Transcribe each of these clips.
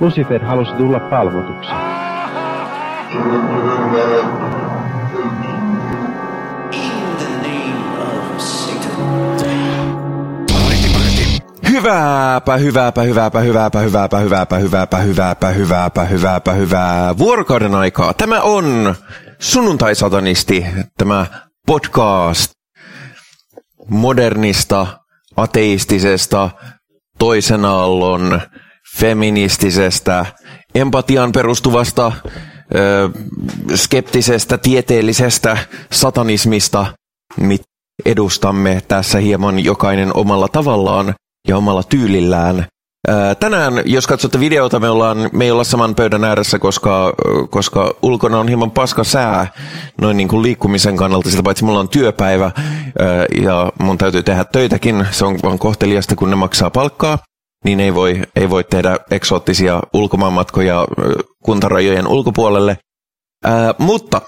Lucifer halusi tulla palvotuksi. Hyvääpä, hyvääpä, hyvääpä, hyvääpä, hyvääpä, hyvääpä, hyvääpä, hyvääpä, hyvääpä, hyvääpä, hyvää vuorokauden aikaa. Tämä on Sunnuntai-satanisti, tämä podcast modernista, ateistisesta, toisen aallon, feministisestä, empatian perustuvasta, ö, skeptisestä, tieteellisestä satanismista, mit edustamme tässä hieman jokainen omalla tavallaan ja omalla tyylillään. Ää, Tänään, jos katsotte videota, me ollaan, me ei olla saman pöydän ääressä, koska, koska ulkona on hieman paska sää noin niin kuin liikkumisen kannalta. Sitä paitsi mulla on työpäivä ja mun täytyy tehdä töitäkin. Se on vaan kohteliasta, kun ne maksaa palkkaa. Niin ei voi, ei voi tehdä eksoottisia ulkomaanmatkoja kuntarajojen ulkopuolelle. Ää, mutta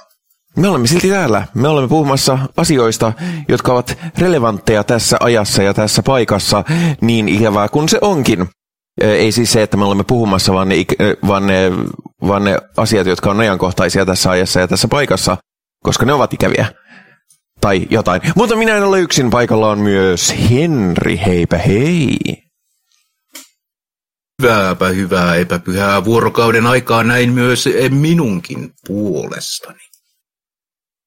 me olemme silti täällä. Me olemme puhumassa asioista, jotka ovat relevantteja tässä ajassa ja tässä paikassa, niin ikävää kuin se onkin. Ei siis se, että me olemme puhumassa, vaan ne, vaan ne, vaan ne asiat, jotka on ajankohtaisia tässä ajassa ja tässä paikassa, koska ne ovat ikäviä. Tai jotain. Mutta minä en ole yksin. Paikalla on myös Henri. Heipä hei. Hyvääpä hyvää epäpyhää vuorokauden aikaa näin myös minunkin puolestani.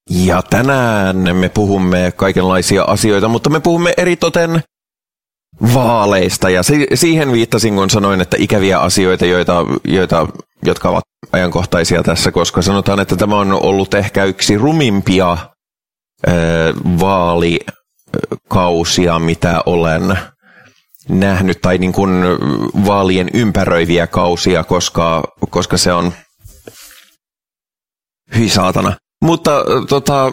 Ja tänään me puhumme kaikenlaisia asioita, mutta me puhumme eritoten vaaleista. Ja si- siihen viittasin, kun sanoin, että ikäviä asioita, joita, joita, jotka ovat ajankohtaisia tässä, koska sanotaan, että tämä on ollut ehkä yksi rumimpia ö, vaalikausia, mitä olen nähnyt, tai niin kuin vaalien ympäröiviä kausia, koska, koska se on Hyi saatana. Mutta tota,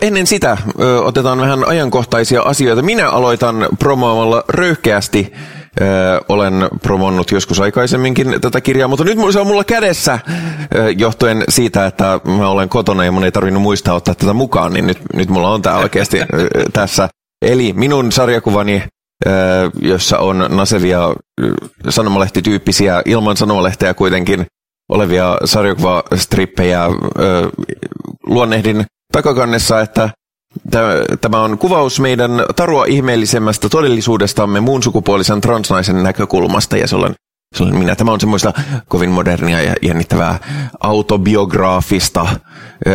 ennen sitä otetaan vähän ajankohtaisia asioita. Minä aloitan promoamalla röyhkeästi. Olen promonnut joskus aikaisemminkin tätä kirjaa, mutta nyt se on mulla kädessä johtuen siitä, että mä olen kotona ja mun ei tarvinnut muistaa ottaa tätä mukaan, niin nyt, nyt mulla on tämä oikeasti tässä. Eli minun sarjakuvani jossa on nasevia sanomalehtityyppisiä, ilman sanomalehteä kuitenkin, olevia sarjakuvastrippejä ö, luonnehdin takakannessa, että tä- tämä on kuvaus meidän tarua ihmeellisemmästä todellisuudestamme muun sukupuolisen transnaisen näkökulmasta, ja se olen, se olen minä. Tämä on semmoista kovin modernia ja jännittävää autobiograafista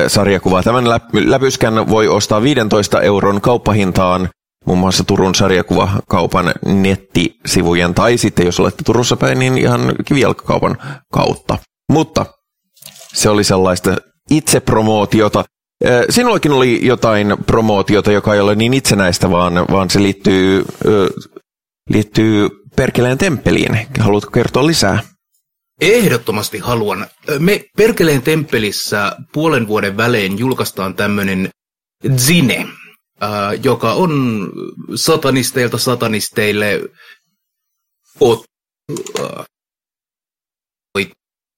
sarjakuvaa. Tämän läp- läpyskän voi ostaa 15 euron kauppahintaan muun muassa Turun sarjakuvakaupan nettisivujen, tai sitten jos olette Turussa päin, niin ihan kivijalkakaupan kautta. Mutta se oli sellaista itsepromootiota. Sinullakin oli jotain promootiota, joka ei ole niin itsenäistä, vaan, vaan se liittyy, liittyy Perkeleen temppeliin. Haluatko kertoa lisää? Ehdottomasti haluan. Me Perkeleen temppelissä puolen vuoden välein julkaistaan tämmöinen zine, ää, joka on satanisteilta satanisteille ot,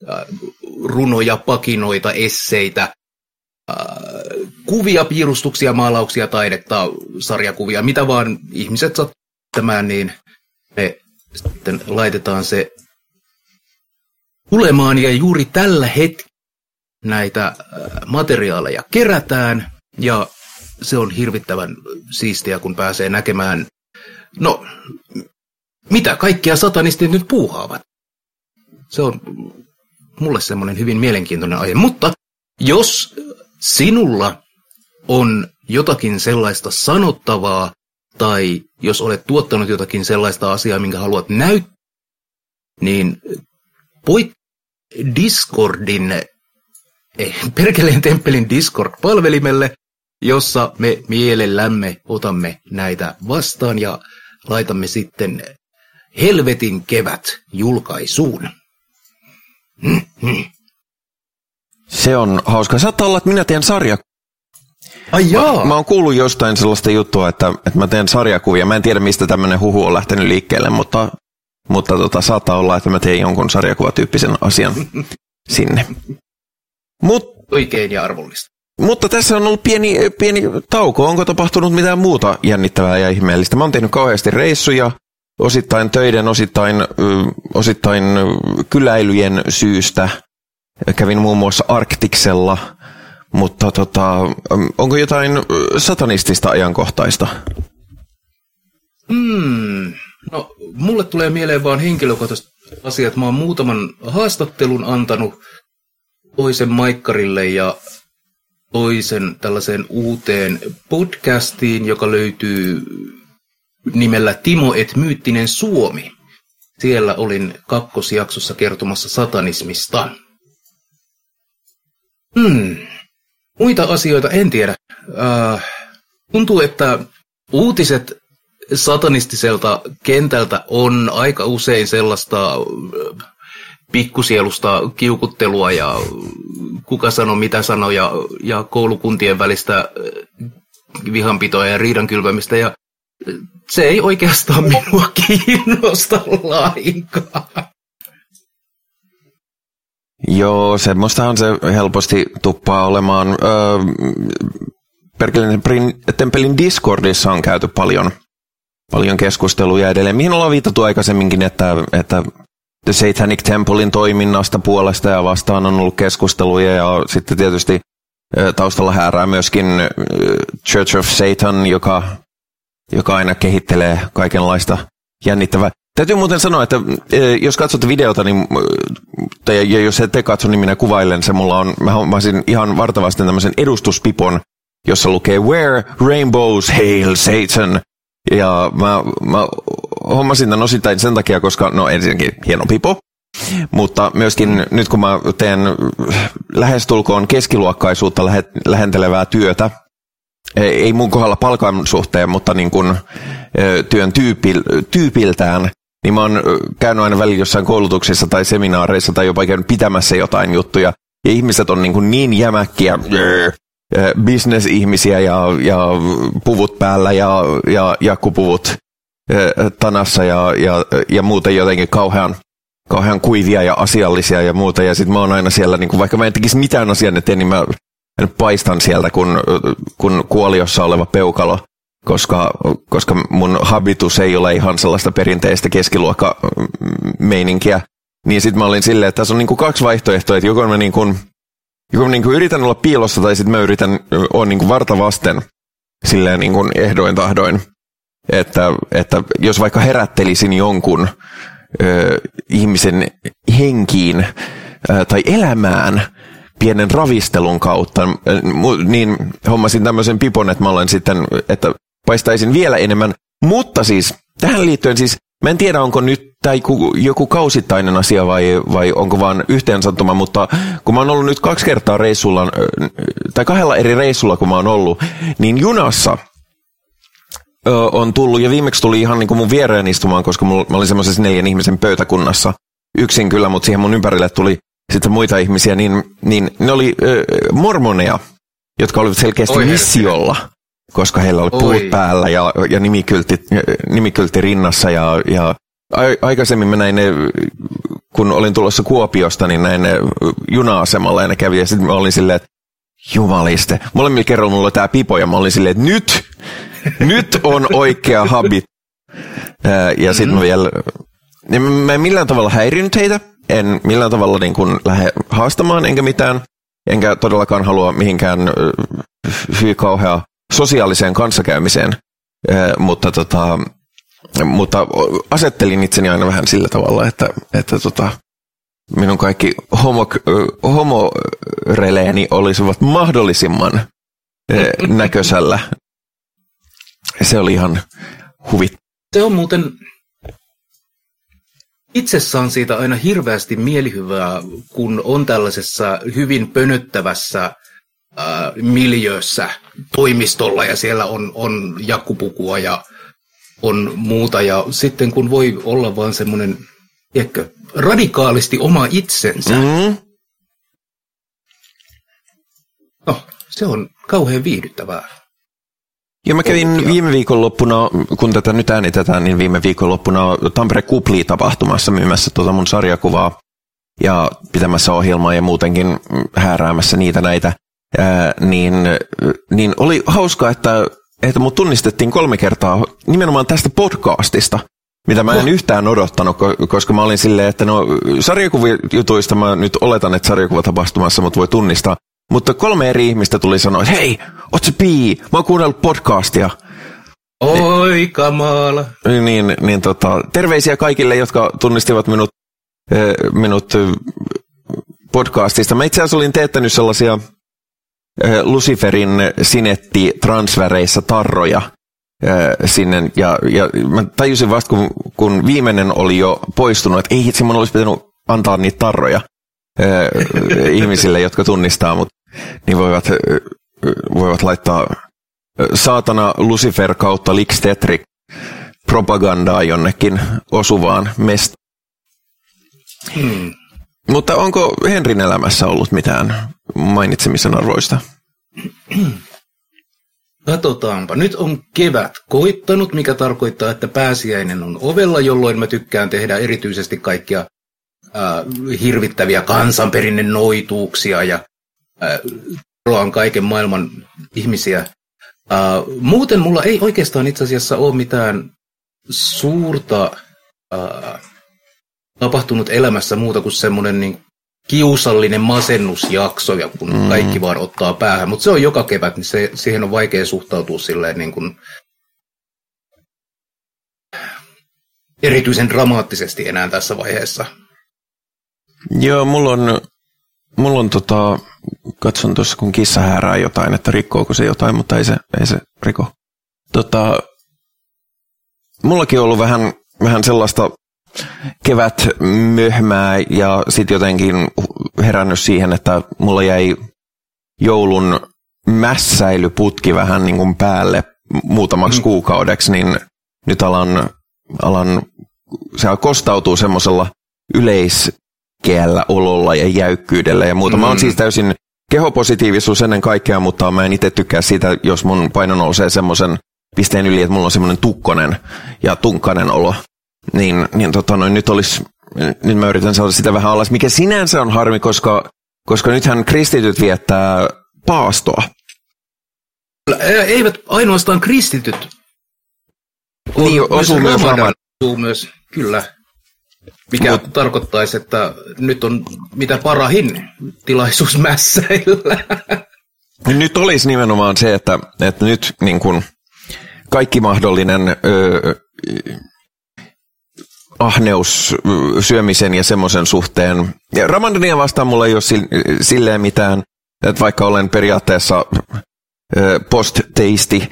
ää, runoja, pakinoita, esseitä, ää, kuvia, piirustuksia, maalauksia, taidetta, sarjakuvia, mitä vaan ihmiset sattuu tämän, niin me sitten laitetaan se tulemaan ja juuri tällä hetkellä näitä äh, materiaaleja kerätään ja se on hirvittävän siistiä, kun pääsee näkemään, no, mitä kaikkia satanistit nyt puuhaavat. Se on mulle semmoinen hyvin mielenkiintoinen aihe, mutta jos sinulla on jotakin sellaista sanottavaa, tai jos olet tuottanut jotakin sellaista asiaa, minkä haluat näyttää, niin voit Discordin, eh, Perkeleen temppelin Discord-palvelimelle, jossa me mielellämme otamme näitä vastaan ja laitamme sitten Helvetin kevät julkaisuun. Se on hauska. Saattaa olla, että minä teen sarja. Ai jaa! Mä oon kuullut jostain sellaista juttua, että, että mä teen sarjakuvia. Mä en tiedä, mistä tämmöinen huhu on lähtenyt liikkeelle, mutta, mutta tota, saattaa olla, että mä teen jonkun sarjakuvatyyppisen asian sinne. Mut, Oikein ja arvollista. Mutta tässä on ollut pieni, pieni tauko. Onko tapahtunut mitään muuta jännittävää ja ihmeellistä? Mä oon tehnyt kauheasti reissuja. osittain töiden, osittain, osittain kyläilyjen syystä. Kävin muun muassa Arktiksella, mutta tota, onko jotain satanistista ajankohtaista? Hmm. No, mulle tulee mieleen vaan henkilökohtaiset asiat. Mä oon muutaman haastattelun antanut toisen maikkarille ja toisen tällaiseen uuteen podcastiin, joka löytyy nimellä Timo et myyttinen Suomi. Siellä olin kakkosjaksossa kertomassa satanismista. Hmm. Muita asioita en tiedä. Äh, tuntuu, että uutiset satanistiselta kentältä on aika usein sellaista äh, pikkusielusta kiukuttelua ja kuka sanoo mitä sanoo ja, ja koulukuntien välistä äh, vihanpitoa ja riidan kylvämistä ja se ei oikeastaan minua kiinnosta lainkaan. Joo, semmoistahan se helposti tuppaa olemaan. Öö, Perkeleen Temppelin Discordissa on käyty paljon, paljon keskusteluja edelleen, mihin ollaan viitattu aikaisemminkin, että, että The Satanic Templein toiminnasta puolesta ja vastaan on ollut keskusteluja ja sitten tietysti taustalla häärää myöskin Church of Satan, joka joka aina kehittelee kaikenlaista jännittävää. Täytyy muuten sanoa, että jos katsotte videota, niin, tai jos ette katso, niin minä kuvailen se. Mulla on, mä hommasin ihan vartavasti tämmöisen edustuspipon, jossa lukee Where Rainbows Hail Satan. Ja mä, mä hommasin tämän osittain sen takia, koska no ensinnäkin hieno pipo, mutta myöskin nyt kun mä teen lähestulkoon keskiluokkaisuutta lähentelevää työtä, ei mun kohdalla palkan suhteen, mutta niin kuin, työn tyypil, tyypiltään, niin mä oon käynyt aina välillä jossain koulutuksissa tai seminaareissa tai jopa käynyt pitämässä jotain juttuja. Ja ihmiset on niin, kuin niin jämäkkiä, bisnesihmisiä ja, ja puvut päällä ja, ja jakkupuvut tanassa ja, ja, ja muuten jotenkin kauhean, kauhean kuivia ja asiallisia ja muuta. Ja sitten mä oon aina siellä, niin kuin, vaikka mä en tekisi mitään asian eteen, niin mä paistan sieltä kun, kun kuoliossa oleva peukalo, koska, koska mun habitus ei ole ihan sellaista perinteistä keskiluokka-meininkiä. Niin sitten mä olin silleen, että tässä on niinku kaksi vaihtoehtoa, että joko mä, niinku, joko mä niinku yritän olla piilossa tai sitten mä yritän olla niinku varta vasten silleen niinku ehdoin tahdoin. Että, että jos vaikka herättelisin jonkun ö, ihmisen henkiin ö, tai elämään, pienen ravistelun kautta, niin hommasin tämmöisen pipon, että mä olen sitten, että paistaisin vielä enemmän. Mutta siis, tähän liittyen siis, mä en tiedä onko nyt tämä joku kausittainen asia vai, vai onko vaan yhteensattuma, mutta kun mä oon ollut nyt kaksi kertaa reissulla, tai kahdella eri reissulla kun mä oon ollut, niin junassa on tullut, ja viimeksi tuli ihan niin kuin mun viereen istumaan, koska mä olin semmoisessa neljän ihmisen pöytäkunnassa, yksin kyllä, mutta siihen mun ympärille tuli sitten muita ihmisiä, niin, niin ne oli ö, mormoneja, jotka olivat selkeästi Oi missiolla, herkki. Koska heillä oli puut päällä ja, ja nimikyltti, nimikyltti rinnassa. Ja, ja aikaisemmin mä näin ne, kun olin tulossa Kuopiosta, niin näin ne juna-asemalla ja ne kävi. Ja sitten mä olin silleen, että jumaliste. Molemmilla kerralla mulla oli tää pipo ja mä olin silleen, että nyt, nyt on oikea habit. Ja sitten mä vielä, niin mä en millään tavalla häirinyt heitä, en millään tavalla niin kuin lähde haastamaan enkä mitään, enkä todellakaan halua mihinkään hyvin kauhea sosiaaliseen kanssakäymiseen, mutta, tota, mutta asettelin itseni aina vähän sillä tavalla, että, että tota, minun kaikki homo, homoreleeni olisivat mahdollisimman näköisellä. Se oli ihan huvit. Se on muuten itse saan siitä aina hirveästi mielihyvää, kun on tällaisessa hyvin pönöttävässä äh, miljöössä toimistolla ja siellä on, on jakkupukua ja on muuta. Ja sitten kun voi olla vaan semmoinen, tiedätkö, radikaalisti oma itsensä. Mm. No, se on kauhean viihdyttävää. Ja mä kävin Oikea. viime viikonloppuna, kun tätä nyt äänitetään, niin viime viikonloppuna Tampere Kupli tapahtumassa myymässä tuota mun sarjakuvaa ja pitämässä ohjelmaa ja muutenkin hääräämässä niitä näitä. Ää, niin, niin oli hauska, että, että mut tunnistettiin kolme kertaa nimenomaan tästä podcastista. mitä mä en oh. yhtään odottanut, koska mä olin silleen, että no sarjakuvijutuista mä nyt oletan, että sarjakuvatapahtumassa mut voi tunnistaa. Mutta kolme eri ihmistä tuli sanoa, että hei, oot se pii? Mä oon kuunnellut podcastia. Oi kamala. Niin, niin tota, terveisiä kaikille, jotka tunnistivat minut, eh, minut eh, podcastista. Mä itse asiassa olin teettänyt sellaisia Luciferin sinetti transväreissä tarroja sinne. Ja, ja mä tajusin vasta, kun, kun viimeinen oli jo poistunut, että ei itse mun olisi pitänyt antaa niitä tarroja ihmisille, jotka tunnistaa, mutta niin voivat, voivat laittaa saatana Lucifer kautta Lix Tetrik propagandaa jonnekin osuvaan mest. Hmm. Mutta onko Henrin elämässä ollut mitään mainitsemisen arvoista? Katsotaanpa. Nyt on kevät koittanut, mikä tarkoittaa, että pääsiäinen on ovella, jolloin mä tykkään tehdä erityisesti kaikkia äh, hirvittäviä kansanperinne noituuksia ja äh, kaiken maailman ihmisiä Uh, muuten mulla ei oikeastaan itse asiassa ole mitään suurta uh, tapahtunut elämässä muuta kuin semmoinen niin kiusallinen masennusjakso, ja kun mm. kaikki vaan ottaa päähän. Mutta se on joka kevät, niin se, siihen on vaikea suhtautua silleen niin kuin erityisen dramaattisesti enää tässä vaiheessa. Joo, mulla on, mulla on tota, katson tuossa, kun kissa häärää jotain, että rikkooko se jotain, mutta ei se, ei se riko. Tota, mullakin on ollut vähän, vähän sellaista kevät möhmää ja sitten jotenkin herännyt siihen, että mulla jäi joulun mässäilyputki vähän niin kuin päälle muutamaksi mm. kuukaudeksi, niin nyt alan, alan se kostautuu semmoisella yleiskeällä ololla ja jäykkyydellä ja muuta. Mm. Mä oon mm. siis täysin kehopositiivisuus ennen kaikkea, mutta mä en itse tykkää siitä, jos mun paino nousee semmoisen pisteen yli, että mulla on semmoinen tukkonen ja tunkkanen olo. Niin, niin tota, noin, nyt olisi, nyt mä yritän saada sitä vähän alas, mikä sinänsä on harmi, koska, koska nythän kristityt viettää paastoa. Eivät ainoastaan kristityt. Niin, osuu myös, osuu myös, kyllä. Mikä Mut, tarkoittaisi, että nyt on mitä parahin tilaisuus mässäillä. Nyt olisi nimenomaan se, että, että nyt niin kuin kaikki mahdollinen ö, ahneus syömisen ja semmoisen suhteen. Ja Ramadania vastaan mulla ei ole silleen mitään, että vaikka olen periaatteessa post-teisti,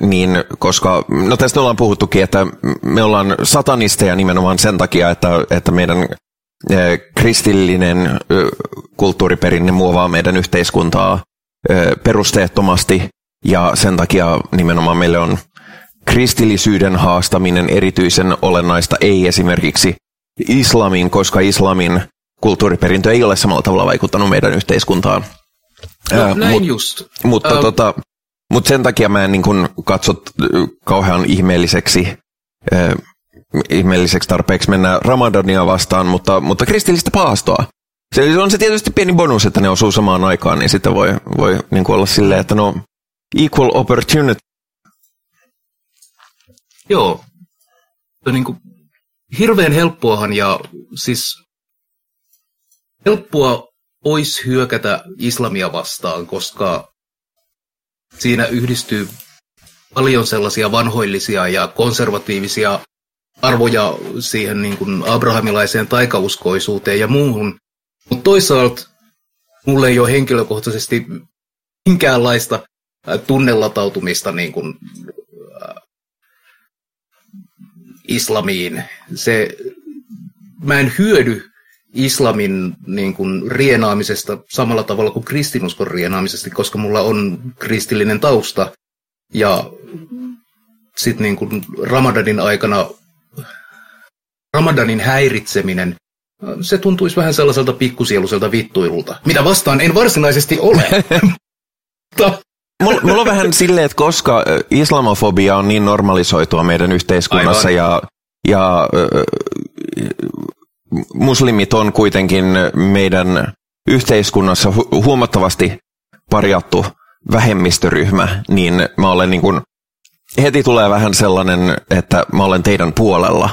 niin koska, no tästä ollaan puhuttukin, että me ollaan satanisteja nimenomaan sen takia, että, että meidän kristillinen kulttuuriperinne muovaa meidän yhteiskuntaa perusteettomasti ja sen takia nimenomaan meille on kristillisyyden haastaminen erityisen olennaista, ei esimerkiksi islamin, koska islamin kulttuuriperintö ei ole samalla tavalla vaikuttanut meidän yhteiskuntaan. No, Ää, näin mut, just. Mutta, uh, tota, mutta sen takia mä en niin kun katso kauhean ihmeelliseksi, äh, ihmeelliseksi tarpeeksi mennä Ramadania vastaan, mutta, mutta kristillistä paastoa. Se on se tietysti pieni bonus, että ne osuu samaan aikaan, niin sitten voi, voi niin olla silleen, että no equal opportunity. Joo. Se on niin kuin hirveän helppoahan ja siis helppoa olisi hyökätä islamia vastaan, koska siinä yhdistyy paljon sellaisia vanhoillisia ja konservatiivisia arvoja siihen niin kuin abrahamilaiseen taikauskoisuuteen ja muuhun. Mutta toisaalta mulle ei ole henkilökohtaisesti minkäänlaista tunnelatautumista niin kuin, äh, islamiin. Se, mä en hyödy islamin niin kuin, rienaamisesta samalla tavalla kuin kristinuskon rienaamisesta, koska mulla on kristillinen tausta. Ja sitten niin kuin Ramadanin aikana Ramadanin häiritseminen, se tuntuisi vähän sellaiselta pikkusieluselta vittuilulta, mitä vastaan en varsinaisesti ole. Mulla, mulla on vähän silleen, että koska islamofobia on niin normalisoitua meidän yhteiskunnassa Aivan. ja, ja muslimit on kuitenkin meidän yhteiskunnassa hu- huomattavasti parjattu vähemmistöryhmä, niin mä olen niin kuin heti tulee vähän sellainen, että mä olen teidän puolella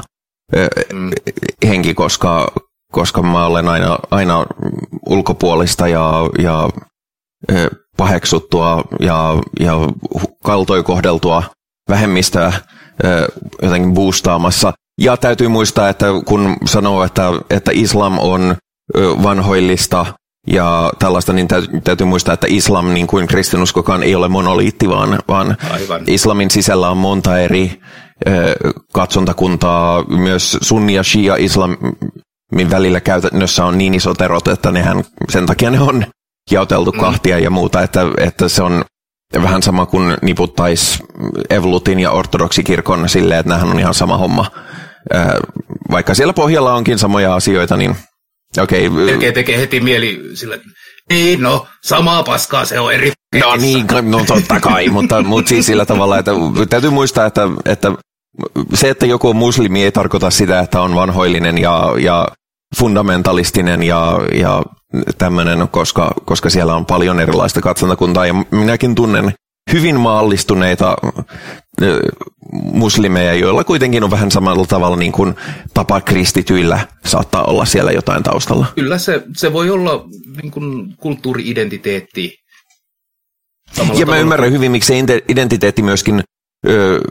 mm. henki, koska, koska mä olen aina, aina ulkopuolista ja, ja paheksuttua ja, ja kaltoikohdeltua vähemmistöä jotenkin boostaamassa. Ja täytyy muistaa, että kun sanoo, että, että islam on vanhoillista ja tällaista, niin täytyy, täytyy muistaa, että islam, niin kuin kristinuskokaan, ei ole monoliitti, vaan, vaan Aivan. islamin sisällä on monta eri katsontakuntaa. Myös sunni ja shia islamin välillä käytännössä on niin isot erot, että nehän, sen takia ne on jaoteltu mm. kahtia ja muuta, että, että se on vähän sama kuin niputtaisi Evolutin ja ortodoksikirkon silleen, että nämähän on ihan sama homma. Vaikka siellä pohjalla onkin samoja asioita, niin okei. Okay. Melkein tekee heti mieli sillä, niin no, samaa paskaa se on eri No niin, no totta kai, mutta, mutta siis sillä tavalla, että täytyy muistaa, että, että se, että joku on muslimi, ei tarkoita sitä, että on vanhoillinen ja, ja fundamentalistinen ja, ja tämmöinen, koska, koska siellä on paljon erilaista katsontakuntaa ja minäkin tunnen hyvin maallistuneita muslimeja, joilla kuitenkin on vähän samalla tavalla niin kuin tapa kristityillä saattaa olla siellä jotain taustalla. Kyllä se, se voi olla niin kuin kulttuuri-identiteetti. ja tavalla. mä ymmärrän hyvin, miksi se identiteetti myöskin ö,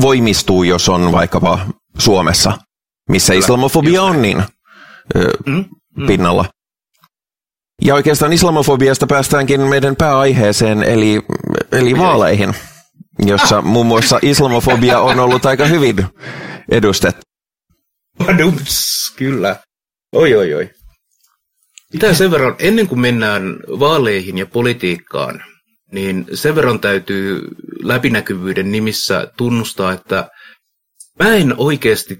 voimistuu, jos on vaikkapa Suomessa, missä Kyllä, islamofobia on niin mm, mm. pinnalla. Ja oikeastaan islamofobiasta päästäänkin meidän pääaiheeseen, eli, eli vaaleihin, jossa muun muassa islamofobia on ollut aika hyvin edustettu. Kyllä. Oi, oi, oi. Mitä sen verran, ennen kuin mennään vaaleihin ja politiikkaan, niin sen verran täytyy läpinäkyvyyden nimissä tunnustaa, että mä en oikeasti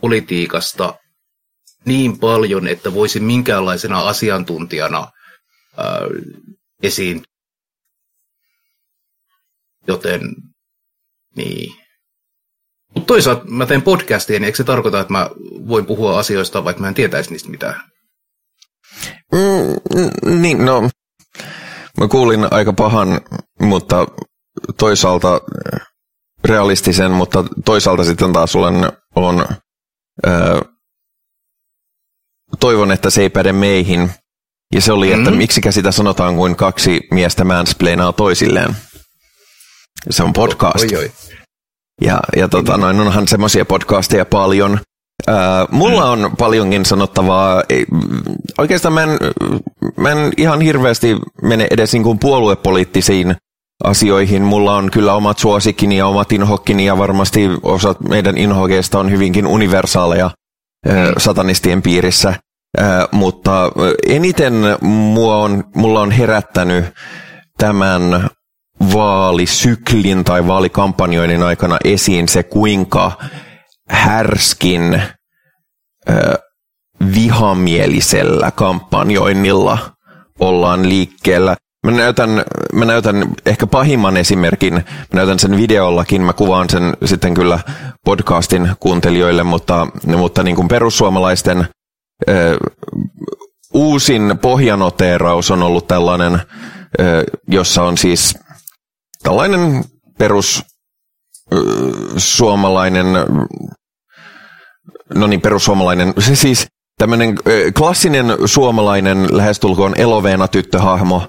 politiikasta niin paljon, että voisi minkäänlaisena asiantuntijana ää, esiin. Joten, niin. Mutta toisaalta mä teen podcastia, niin eikö se tarkoita, että mä voin puhua asioista, vaikka mä en tietäisi niistä mitään? Mm, niin, no, mä kuulin aika pahan, mutta toisaalta realistisen, mutta toisaalta sitten taas olen, on ää, toivon, että se ei päde meihin. Ja se oli, että mm. miksikä sitä sanotaan kuin kaksi miestä mansplainaa toisilleen. Se on podcast. Oi, oi. Ja, ja tota, noin, onhan semmoisia podcasteja paljon. Ää, mulla on paljonkin sanottavaa. Oikeastaan mä en, mä en ihan hirveästi mene edes niin kuin puoluepoliittisiin asioihin. Mulla on kyllä omat suosikkini ja omat inhokkini ja varmasti osa meidän inhokeista on hyvinkin universaaleja satanistien piirissä. Mutta eniten mua on, mulla on herättänyt tämän vaalisyklin tai vaalikampanjoinnin aikana esiin se, kuinka härskin vihamielisellä kampanjoinnilla ollaan liikkeellä. Mä näytän, mä näytän ehkä pahimman esimerkin, mä näytän sen videollakin, mä kuvaan sen sitten kyllä podcastin kuuntelijoille, mutta, mutta niin kuin perussuomalaisten ö, uusin pohjanoteeraus on ollut tällainen, jossa on siis tällainen perus suomalainen, no niin, perussuomalainen, se siis tämmöinen klassinen suomalainen lähestulkoon eloveena tyttöhahmo,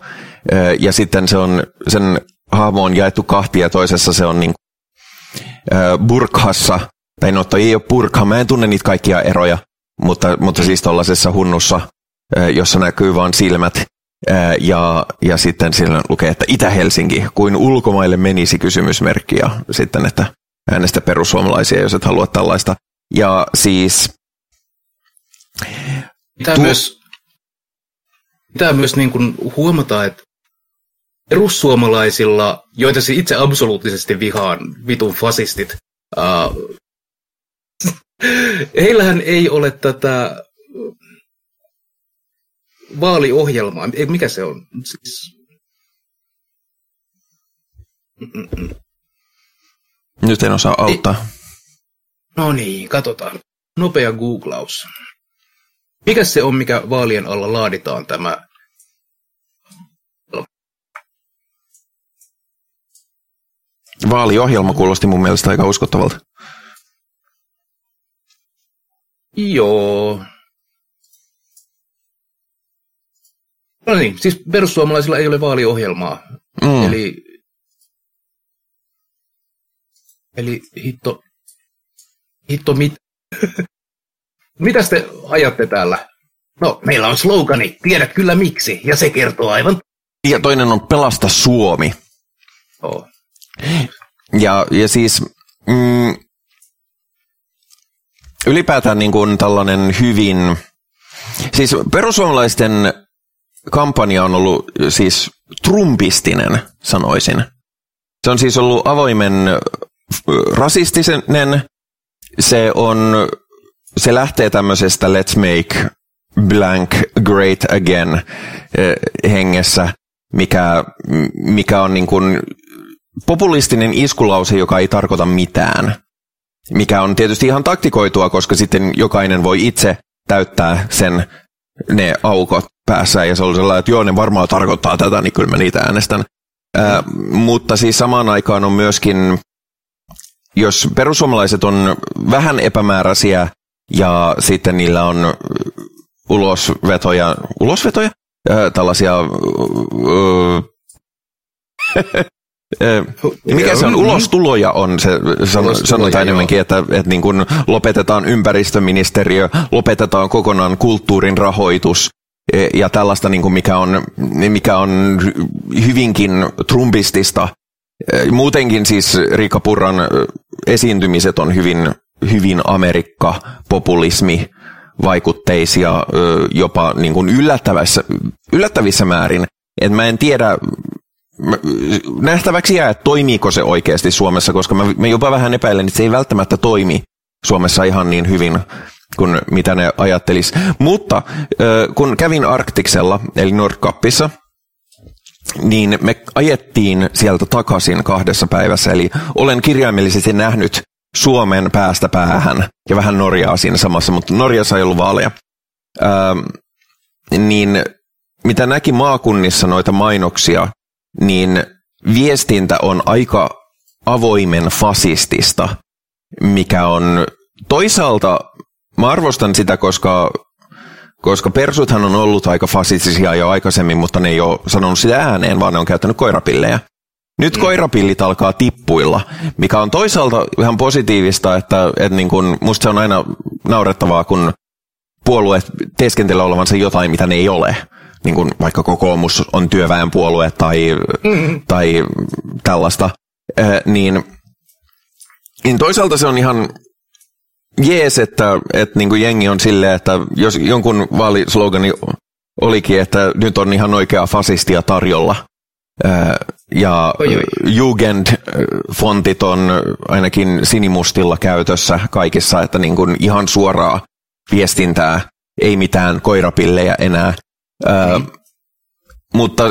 ja sitten se on, sen hahmo on jaettu kahtia, toisessa se on niin burkhassa, tai no toi ei ole burkha, mä en tunne niitä kaikkia eroja, mutta, mutta siis tuollaisessa hunnussa, jossa näkyy vain silmät, ja, ja sitten siellä lukee, että Itä-Helsinki, kuin ulkomaille menisi kysymysmerkki, ja sitten, että äänestä perussuomalaisia, jos et halua tällaista. Ja siis... Pitää tu- myös, pitää myös niin kuin huomata, että perussuomalaisilla, joita se itse absoluuttisesti vihaan, vitun fasistit, heillähän ei ole tätä vaaliohjelmaa. Mikä se on? Siis... Nyt en osaa auttaa. Ei. No niin, katsotaan. Nopea googlaus. Mikä se on, mikä vaalien alla laaditaan tämä Vaaliohjelma kuulosti mun mielestä aika uskottavalta. Joo. No niin, siis perussuomalaisilla ei ole vaaliohjelmaa. Mm. Eli, eli hitto, hitto mit, mitä te ajatte täällä? No, meillä on slogani, tiedät kyllä miksi, ja se kertoo aivan... Ja toinen on Pelasta Suomi. Oh. Ja, ja siis mm, ylipäätään niin kuin tällainen hyvin... Siis perussuomalaisten kampanja on ollut siis trumpistinen, sanoisin. Se on siis ollut avoimen rasistinen, se on, se lähtee tämmöisestä let's make blank great again hengessä, mikä, mikä on niin kuin populistinen iskulause, joka ei tarkoita mitään. Mikä on tietysti ihan taktikoitua, koska sitten jokainen voi itse täyttää sen ne aukot päässä ja se oli sellainen, että joo, ne varmaan tarkoittaa tätä, niin kyllä mä niitä äänestän. Ää, mutta siis samaan aikaan on myöskin, jos perussuomalaiset on vähän epämääräisiä ja sitten niillä on ulosvetoja, ulosvetoja? Ää, tällaisia mikä se on? Ulostuloja on se, sanotaan enemmänkin, että, että niin kuin lopetetaan ympäristöministeriö, lopetetaan kokonaan kulttuurin rahoitus e, ja tällaista, niin kuin mikä, on, mikä on hyvinkin trumpistista. E, muutenkin siis Riikka Purran esiintymiset on hyvin, hyvin Amerikka-populismi vaikutteisia jopa niin kuin yllättävissä, yllättävissä määrin. Et mä en tiedä, nähtäväksi jää, että toimiiko se oikeasti Suomessa, koska mä, mä jopa vähän epäilen, että se ei välttämättä toimi Suomessa ihan niin hyvin kuin mitä ne ajattelis. Mutta kun kävin Arktiksella, eli Nordkappissa, niin me ajettiin sieltä takaisin kahdessa päivässä, eli olen kirjaimellisesti nähnyt Suomen päästä päähän ja vähän Norjaa siinä samassa, mutta Norjassa ei ollut vaaleja. Öö, niin mitä näki maakunnissa noita mainoksia, niin viestintä on aika avoimen fasistista, mikä on toisaalta, mä arvostan sitä, koska, koska persuthan on ollut aika fasistisia jo aikaisemmin, mutta ne ei ole sanonut sitä ääneen, vaan ne on käyttänyt koirapillejä. Nyt mm. koirapillit alkaa tippuilla, mikä on toisaalta ihan positiivista, että, että niin kun, musta se on aina naurettavaa, kun puolueet teeskentelee olevansa jotain, mitä ne ei ole niin kuin vaikka kokoomus on työväenpuolue tai, mm. tai tällaista, niin, niin toisaalta se on ihan jees, että, että niin kuin jengi on silleen, että jos jonkun vaalislogani olikin, että nyt on ihan oikea fasistia tarjolla, ja Jugend-fontit on ainakin sinimustilla käytössä kaikissa, että niin kuin ihan suoraa viestintää, ei mitään koirapillejä enää. Ää, mutta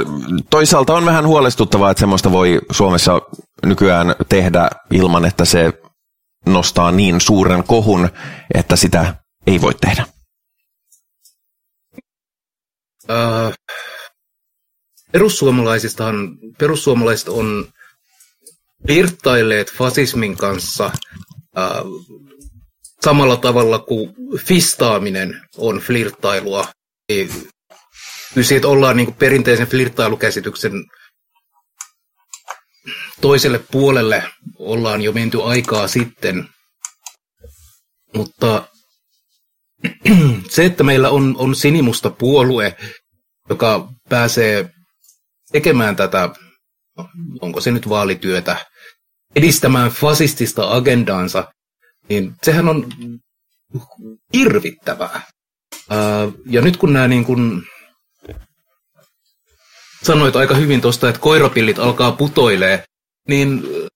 toisaalta on vähän huolestuttavaa, että semmoista voi Suomessa nykyään tehdä ilman, että se nostaa niin suuren kohun, että sitä ei voi tehdä. Äh, perussuomalaisistahan, perussuomalaiset on virtailleet fasismin kanssa äh, samalla tavalla kuin fistaaminen on flirttailua. Kyllä siitä ollaan niin perinteisen flirttailukäsityksen toiselle puolelle ollaan jo menty aikaa sitten. Mutta se, että meillä on, on sinimusta puolue, joka pääsee tekemään tätä, onko se nyt vaalityötä, edistämään fasistista agendaansa, niin sehän on hirvittävää. Ja nyt kun nämä niin kuin sanoit aika hyvin tuosta, että koirapillit alkaa putoilee, niin äh,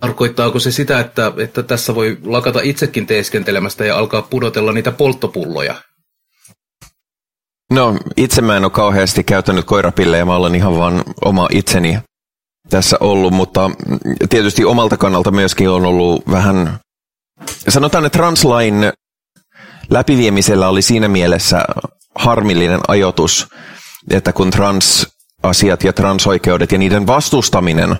tarkoittaako se sitä, että, että tässä voi lakata itsekin teeskentelemästä ja alkaa pudotella niitä polttopulloja? No, itse mä en ole kauheasti käyttänyt koirapillejä, mä olen ihan vaan oma itseni tässä ollut, mutta tietysti omalta kannalta myöskin on ollut vähän, sanotaan, että translain läpiviemisellä oli siinä mielessä harmillinen ajoitus, että kun transasiat ja transoikeudet ja niiden vastustaminen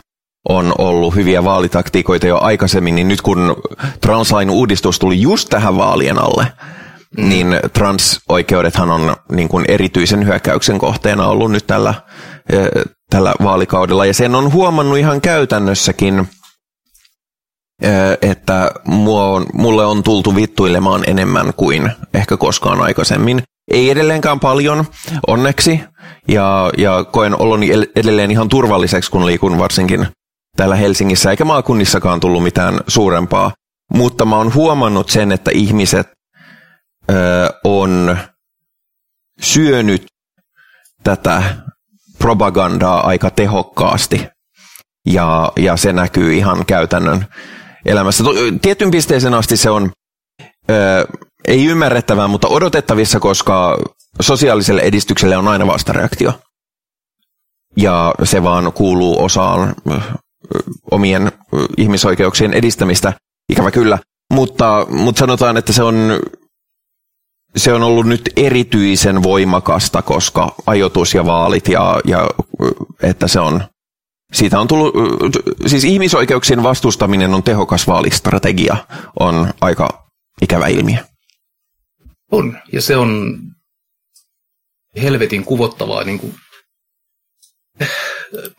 on ollut hyviä vaalitaktiikoita jo aikaisemmin, niin nyt kun translain uudistus tuli just tähän vaalien alle, mm. niin transoikeudethan on niin kuin erityisen hyökkäyksen kohteena ollut nyt tällä, tällä vaalikaudella. Ja sen on huomannut ihan käytännössäkin, että mulle on tultu vittuilemaan enemmän kuin ehkä koskaan aikaisemmin. Ei edelleenkään paljon, onneksi, ja, ja koen oloni edelleen ihan turvalliseksi, kun liikun varsinkin täällä Helsingissä, eikä maakunnissakaan tullut mitään suurempaa. Mutta mä oon huomannut sen, että ihmiset ö, on syönyt tätä propagandaa aika tehokkaasti. Ja, ja se näkyy ihan käytännön elämässä. Tietyn pisteeseen asti se on ö, ei ymmärrettävää, mutta odotettavissa, koska sosiaaliselle edistykselle on aina vastareaktio. Ja se vaan kuuluu osaan omien ihmisoikeuksien edistämistä, ikävä kyllä. Mutta, mutta sanotaan, että se on, se on ollut nyt erityisen voimakasta, koska ajoitus ja vaalit ja, ja että se on, siitä on tullut, siis ihmisoikeuksien vastustaminen on tehokas vaalistrategia, on aika ikävä ilmiö. On, ja se on helvetin kuvottavaa niin kuin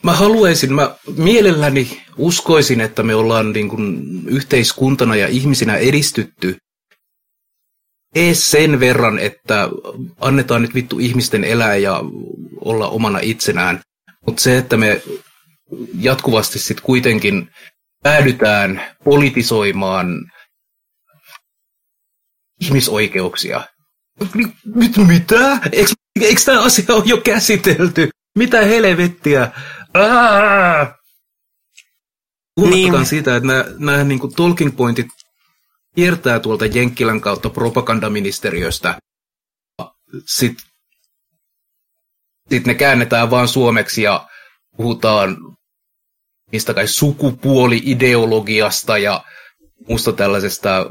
mä haluaisin, mä mielelläni uskoisin, että me ollaan niin kuin yhteiskuntana ja ihmisinä edistytty ees sen verran, että annetaan nyt vittu ihmisten elää ja olla omana itsenään. Mutta se, että me jatkuvasti sitten kuitenkin päädytään politisoimaan ihmisoikeuksia. Nyt mitä? Eikö, eikö tämä asia ole jo käsitelty? Mitä helvettiä? Puhumattakaan niin. siitä, että nämä, nämä niin kuin talking pointit kiertää tuolta Jenkkilän kautta propagandaministeriöstä. Sitten sit ne käännetään vaan suomeksi ja puhutaan mistä kai sukupuoli-ideologiasta ja muusta tällaisesta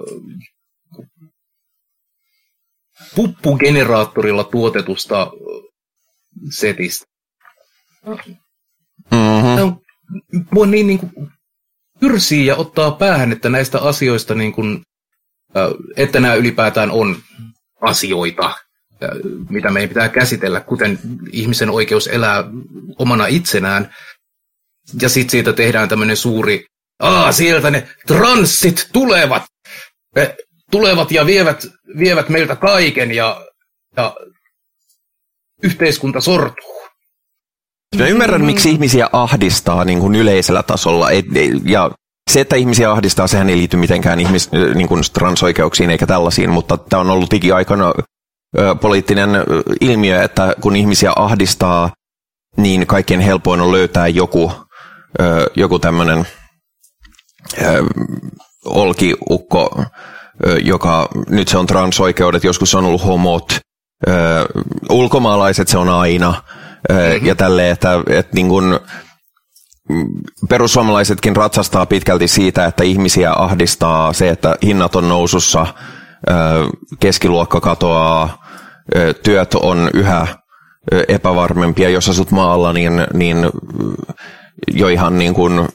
puppugeneraattorilla tuotetusta setistä. Mm-hmm. Mua niin, niin kuin, pyrsii ja ottaa päähän, että näistä asioista, niin kuin, että nämä ylipäätään on asioita, mitä meidän pitää käsitellä, kuten ihmisen oikeus elää omana itsenään. Ja sitten siitä tehdään tämmöinen suuri, aa, sieltä ne transsit tulevat, tulevat ja vievät, vievät meiltä kaiken ja, ja yhteiskunta sortuu. Mä ymmärrän, miksi ihmisiä ahdistaa niin kuin yleisellä tasolla. Et, ja se, että ihmisiä ahdistaa, sehän ei liity mitenkään ihmis, niin kuin transoikeuksiin eikä tällaisiin, mutta tämä on ollut digiaikana ö, poliittinen ilmiö, että kun ihmisiä ahdistaa, niin kaikkein helpoin on löytää joku, ö, joku tämmöinen olkiukko, joka nyt se on transoikeudet, joskus se on ollut homot, ö, ulkomaalaiset se on aina, mm-hmm. ja tälleen, että, että niin kuin, perussuomalaisetkin ratsastaa pitkälti siitä, että ihmisiä ahdistaa se, että hinnat on nousussa, keskiluokka katoaa, työt on yhä epävarmempia. Jos asut maalla, niin, niin jo ihan niin kuin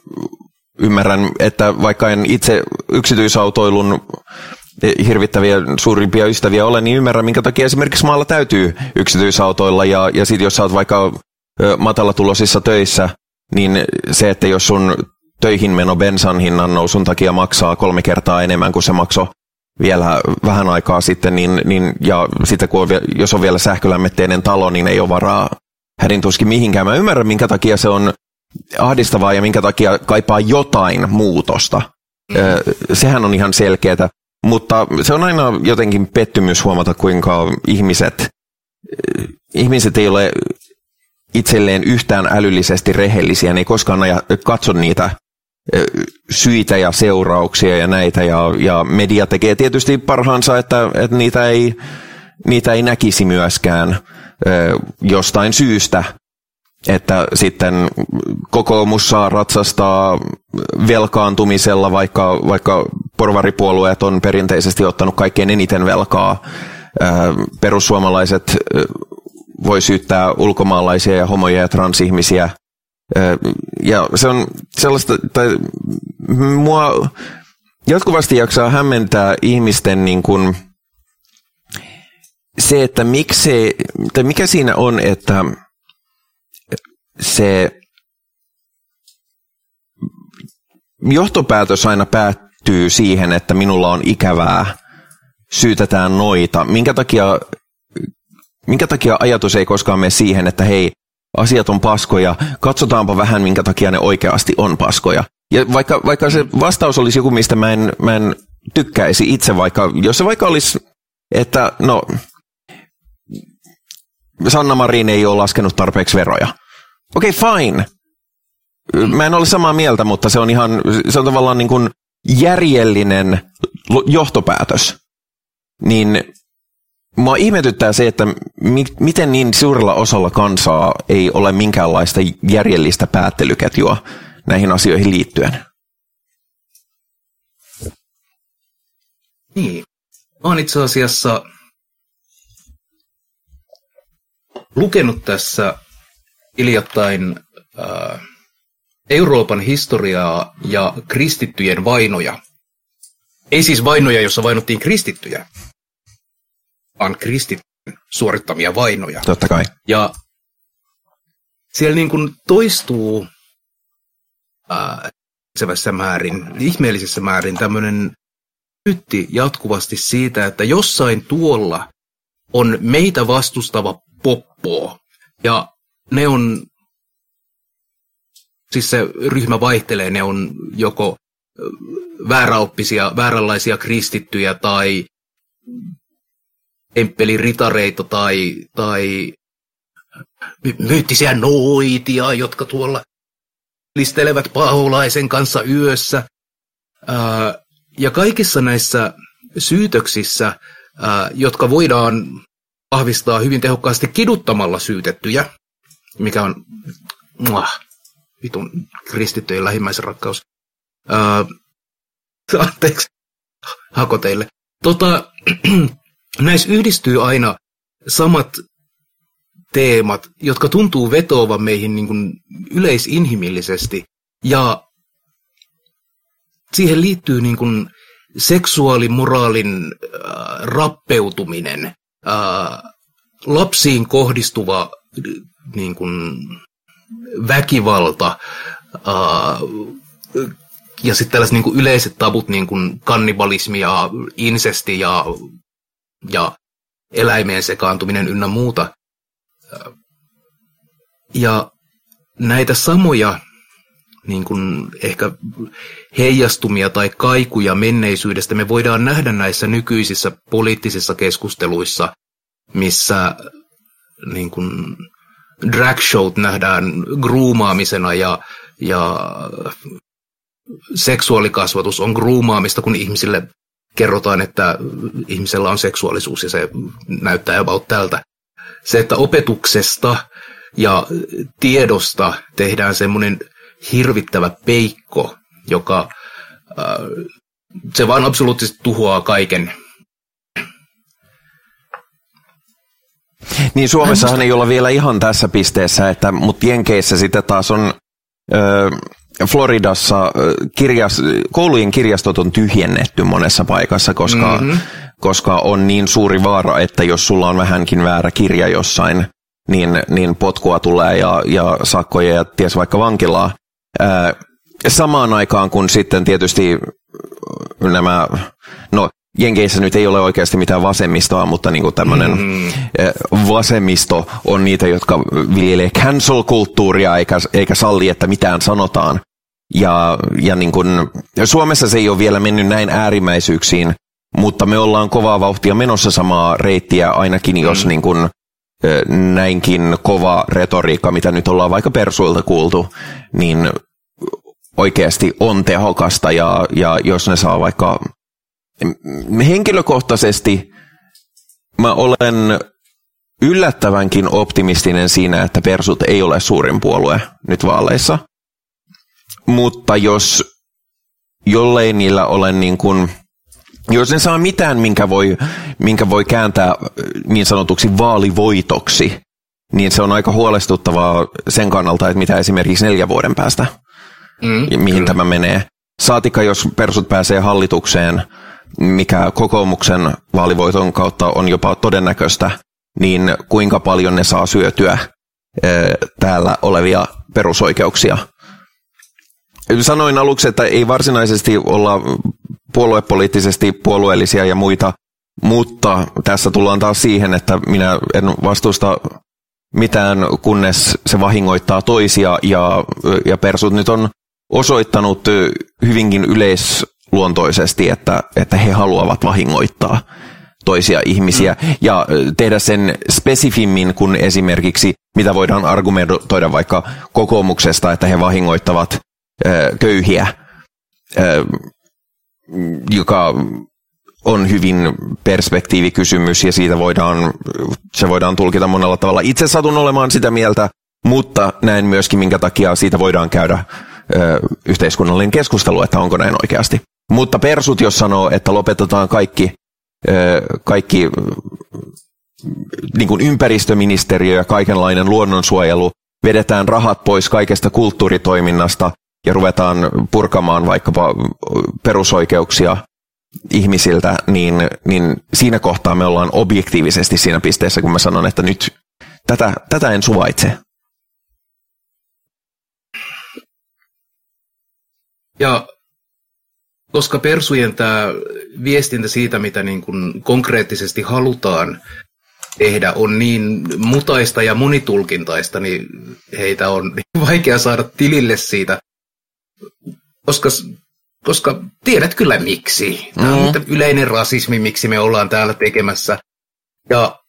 ymmärrän, että vaikka en itse yksityisautoilun hirvittäviä suurimpia ystäviä ole, niin ymmärrän, minkä takia esimerkiksi maalla täytyy yksityisautoilla. Ja, ja sitten jos sä oot vaikka matalatulosissa töissä, niin se, että jos sun töihin meno bensan hinnan nousun takia maksaa kolme kertaa enemmän kuin se maksoi vielä vähän aikaa sitten, niin, niin ja sitten kun on, jos on vielä sähkölämmitteinen talo, niin ei ole varaa hädin tuskin mihinkään. Mä ymmärrän, minkä takia se on ahdistavaa ja minkä takia kaipaa jotain muutosta. Mm. Sehän on ihan selkeää. Mutta se on aina jotenkin pettymys huomata, kuinka ihmiset, ihmiset ei ole itselleen yhtään älyllisesti rehellisiä, ne ei koskaan aja, katso niitä syitä ja seurauksia ja näitä, ja, ja media tekee tietysti parhaansa, että, että niitä, ei, niitä ei näkisi myöskään jostain syystä, että sitten kokoomus saa ratsastaa velkaantumisella, vaikka, vaikka porvaripuolueet on perinteisesti ottanut kaikkein eniten velkaa. Perussuomalaiset voi syyttää ulkomaalaisia ja homoja ja transihmisiä Ja se on sellaista, tai mua jatkuvasti jaksaa hämmentää ihmisten niin kuin, se, että miksi, tai mikä siinä on, että se johtopäätös aina päättyy siihen, että minulla on ikävää, syytetään noita. Minkä takia, minkä takia ajatus ei koskaan mene siihen, että hei, asiat on paskoja, katsotaanpa vähän, minkä takia ne oikeasti on paskoja. Ja vaikka, vaikka se vastaus olisi joku, mistä mä en, mä en tykkäisi itse, vaikka, jos se vaikka olisi, että no, Sanna Marin ei ole laskenut tarpeeksi veroja. Okei, okay, fine. Mä en ole samaa mieltä, mutta se on ihan, se on tavallaan niin kuin järjellinen johtopäätös. Niin Mua ihmetyttää se, että mi- miten niin suurella osalla kansaa ei ole minkäänlaista järjellistä päättelyketjua näihin asioihin liittyen. Niin. Olen itse asiassa lukenut tässä hiljattain äh, Euroopan historiaa ja kristittyjen vainoja. Ei siis vainoja, jossa vainottiin kristittyjä, vaan kristit suorittamia vainoja. Totta kai. Ja siellä niin kuin toistuu ää, määrin, ihmeellisessä määrin tämmöinen syytti jatkuvasti siitä, että jossain tuolla on meitä vastustava poppo. Ja ne on, siis se ryhmä vaihtelee, ne on joko vääräoppisia, vääränlaisia kristittyjä tai temppeliritareita tai, tai myyttisiä noitia, jotka tuolla listelevät paholaisen kanssa yössä. Ää, ja kaikissa näissä syytöksissä, ää, jotka voidaan vahvistaa hyvin tehokkaasti kiduttamalla syytettyjä, mikä on muah, vitun kristittyjen lähimmäisen rakkaus. Ää, anteeksi, hako teille. Tota, näissä yhdistyy aina samat teemat, jotka tuntuu vetoavan meihin niin kuin yleisinhimillisesti. Ja siihen liittyy niin kuin seksuaalimoraalin äh, rappeutuminen, äh, lapsiin kohdistuva niin kuin, väkivalta äh, ja sitten tällaiset niin kuin yleiset tabut, niin kuin kannibalismi ja insesti ja ja eläimeen sekaantuminen ynnä muuta. Ja näitä samoja niin kuin ehkä heijastumia tai kaikuja menneisyydestä me voidaan nähdä näissä nykyisissä poliittisissa keskusteluissa, missä niin kuin drag showt nähdään gruumaamisena ja, ja seksuaalikasvatus on gruumaamista, kun ihmisille kerrotaan, että ihmisellä on seksuaalisuus ja se näyttää about tältä. Se, että opetuksesta ja tiedosta tehdään semmoinen hirvittävä peikko, joka äh, se vaan absoluuttisesti tuhoaa kaiken. Niin Suomessahan ei olla vielä ihan tässä pisteessä, että, mutta Jenkeissä sitten taas on öö, Floridassa kirjas, koulujen kirjastot on tyhjennetty monessa paikassa, koska, mm-hmm. koska on niin suuri vaara, että jos sulla on vähänkin väärä kirja jossain, niin, niin potkua tulee ja, ja sakkoja ja ties vaikka vankilaa. Ää, samaan aikaan kun sitten tietysti nämä, no Jenkeissä nyt ei ole oikeasti mitään vasemmistoa, mutta niin tämmöinen mm. vasemmisto on niitä, jotka viljelee cancel-kulttuuria eikä, eikä salli, että mitään sanotaan. Ja, ja niin kuin, Suomessa se ei ole vielä mennyt näin äärimmäisyyksiin, mutta me ollaan kovaa vauhtia menossa samaa reittiä ainakin, jos mm. niin kuin, näinkin kova retoriikka, mitä nyt ollaan vaikka Persuilta kuultu, niin oikeasti on tehokasta ja, ja jos ne saa vaikka henkilökohtaisesti mä olen yllättävänkin optimistinen siinä, että Persut ei ole suurin puolue nyt vaaleissa. Mutta jos jollei niillä ole niin kuin, jos ne saa mitään, minkä voi, minkä voi kääntää niin sanotuksi vaalivoitoksi, niin se on aika huolestuttavaa sen kannalta, että mitä esimerkiksi neljän vuoden päästä, mm, mihin kyllä. tämä menee. Saatika, jos persut pääsee hallitukseen, mikä kokoomuksen vaalivoiton kautta on jopa todennäköistä, niin kuinka paljon ne saa syötyä täällä olevia perusoikeuksia. Sanoin aluksi, että ei varsinaisesti olla puoluepoliittisesti puolueellisia ja muita, mutta tässä tullaan taas siihen, että minä en vastusta mitään, kunnes se vahingoittaa toisia, ja, ja persut nyt on osoittanut hyvinkin yleisluontoisesti, että, että he haluavat vahingoittaa toisia ihmisiä mm. ja tehdä sen spesifimmin kuin esimerkiksi, mitä voidaan argumentoida vaikka kokoomuksesta, että he vahingoittavat ö, köyhiä, ö, joka on hyvin perspektiivikysymys ja siitä voidaan, se voidaan tulkita monella tavalla. Itse satun olemaan sitä mieltä, mutta näen myöskin, minkä takia siitä voidaan käydä ö, yhteiskunnallinen keskustelu, että onko näin oikeasti. Mutta persut, jos sanoo, että lopetetaan kaikki, kaikki niin kuin ympäristöministeriö ja kaikenlainen luonnonsuojelu, vedetään rahat pois kaikesta kulttuuritoiminnasta ja ruvetaan purkamaan vaikkapa perusoikeuksia ihmisiltä, niin, niin siinä kohtaa me ollaan objektiivisesti siinä pisteessä, kun mä sanon, että nyt tätä, tätä en suvaitse. Ja koska persujen tämä viestintä siitä, mitä niin kuin konkreettisesti halutaan tehdä, on niin mutaista ja monitulkintaista, niin heitä on vaikea saada tilille siitä, koska koska tiedät kyllä miksi. Tämä on mm. yleinen rasismi, miksi me ollaan täällä tekemässä. Ja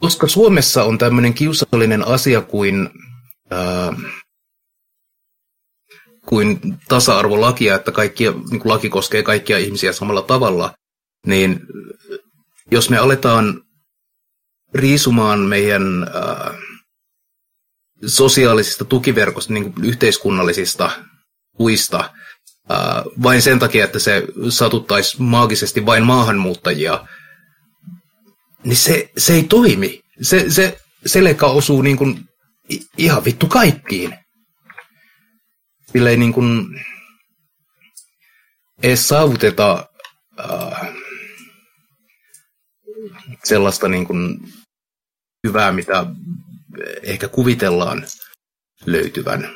koska Suomessa on tämmöinen kiusallinen asia kuin, ää, kuin tasa-arvolakia, että kaikki, niin kuin laki koskee kaikkia ihmisiä samalla tavalla, niin jos me aletaan riisumaan meidän ää, sosiaalisista tukiverkosta, niin kuin yhteiskunnallisista tuista, vain sen takia, että se satuttaisi maagisesti vain maahanmuuttajia, niin se, se ei toimi. Se, se selkä osuu niin kuin ihan vittu kaikkiin. Sillä ei niin kuin edes saavuteta äh, sellaista niin kuin hyvää, mitä ehkä kuvitellaan löytyvän.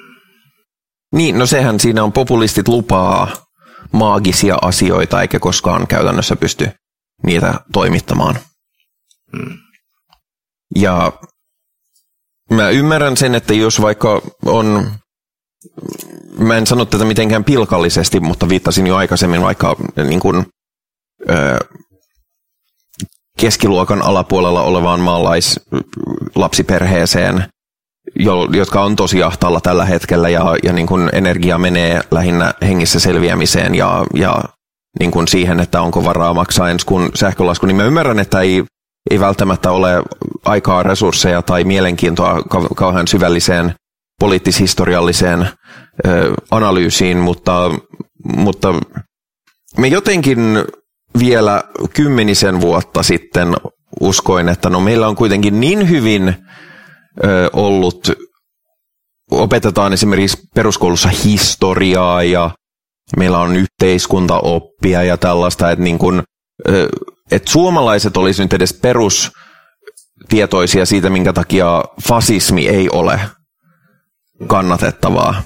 Niin, no sehän siinä on populistit lupaa maagisia asioita, eikä koskaan käytännössä pysty niitä toimittamaan. Hmm. Ja mä ymmärrän sen, että jos vaikka on, mä en sano tätä mitenkään pilkallisesti, mutta viittasin jo aikaisemmin vaikka niin kuin, ö, keskiluokan alapuolella olevaan maalaislapsiperheeseen, jotka on tosi ahtaalla tällä hetkellä ja, ja niin kuin energia menee lähinnä hengissä selviämiseen ja, ja niin kuin siihen, että onko varaa maksaa ensi kun sähkölasku, niin mä ymmärrän, että ei, ei välttämättä ole aikaa, resursseja tai mielenkiintoa kauhean syvälliseen poliittishistorialliseen ö, analyysiin, mutta, mutta me jotenkin vielä kymmenisen vuotta sitten uskoin, että no meillä on kuitenkin niin hyvin ö, ollut, opetetaan esimerkiksi peruskoulussa historiaa ja meillä on yhteiskuntaoppia ja tällaista, että, niin kun, ö, että suomalaiset olisi nyt edes perustietoisia siitä, minkä takia fasismi ei ole kannatettavaa.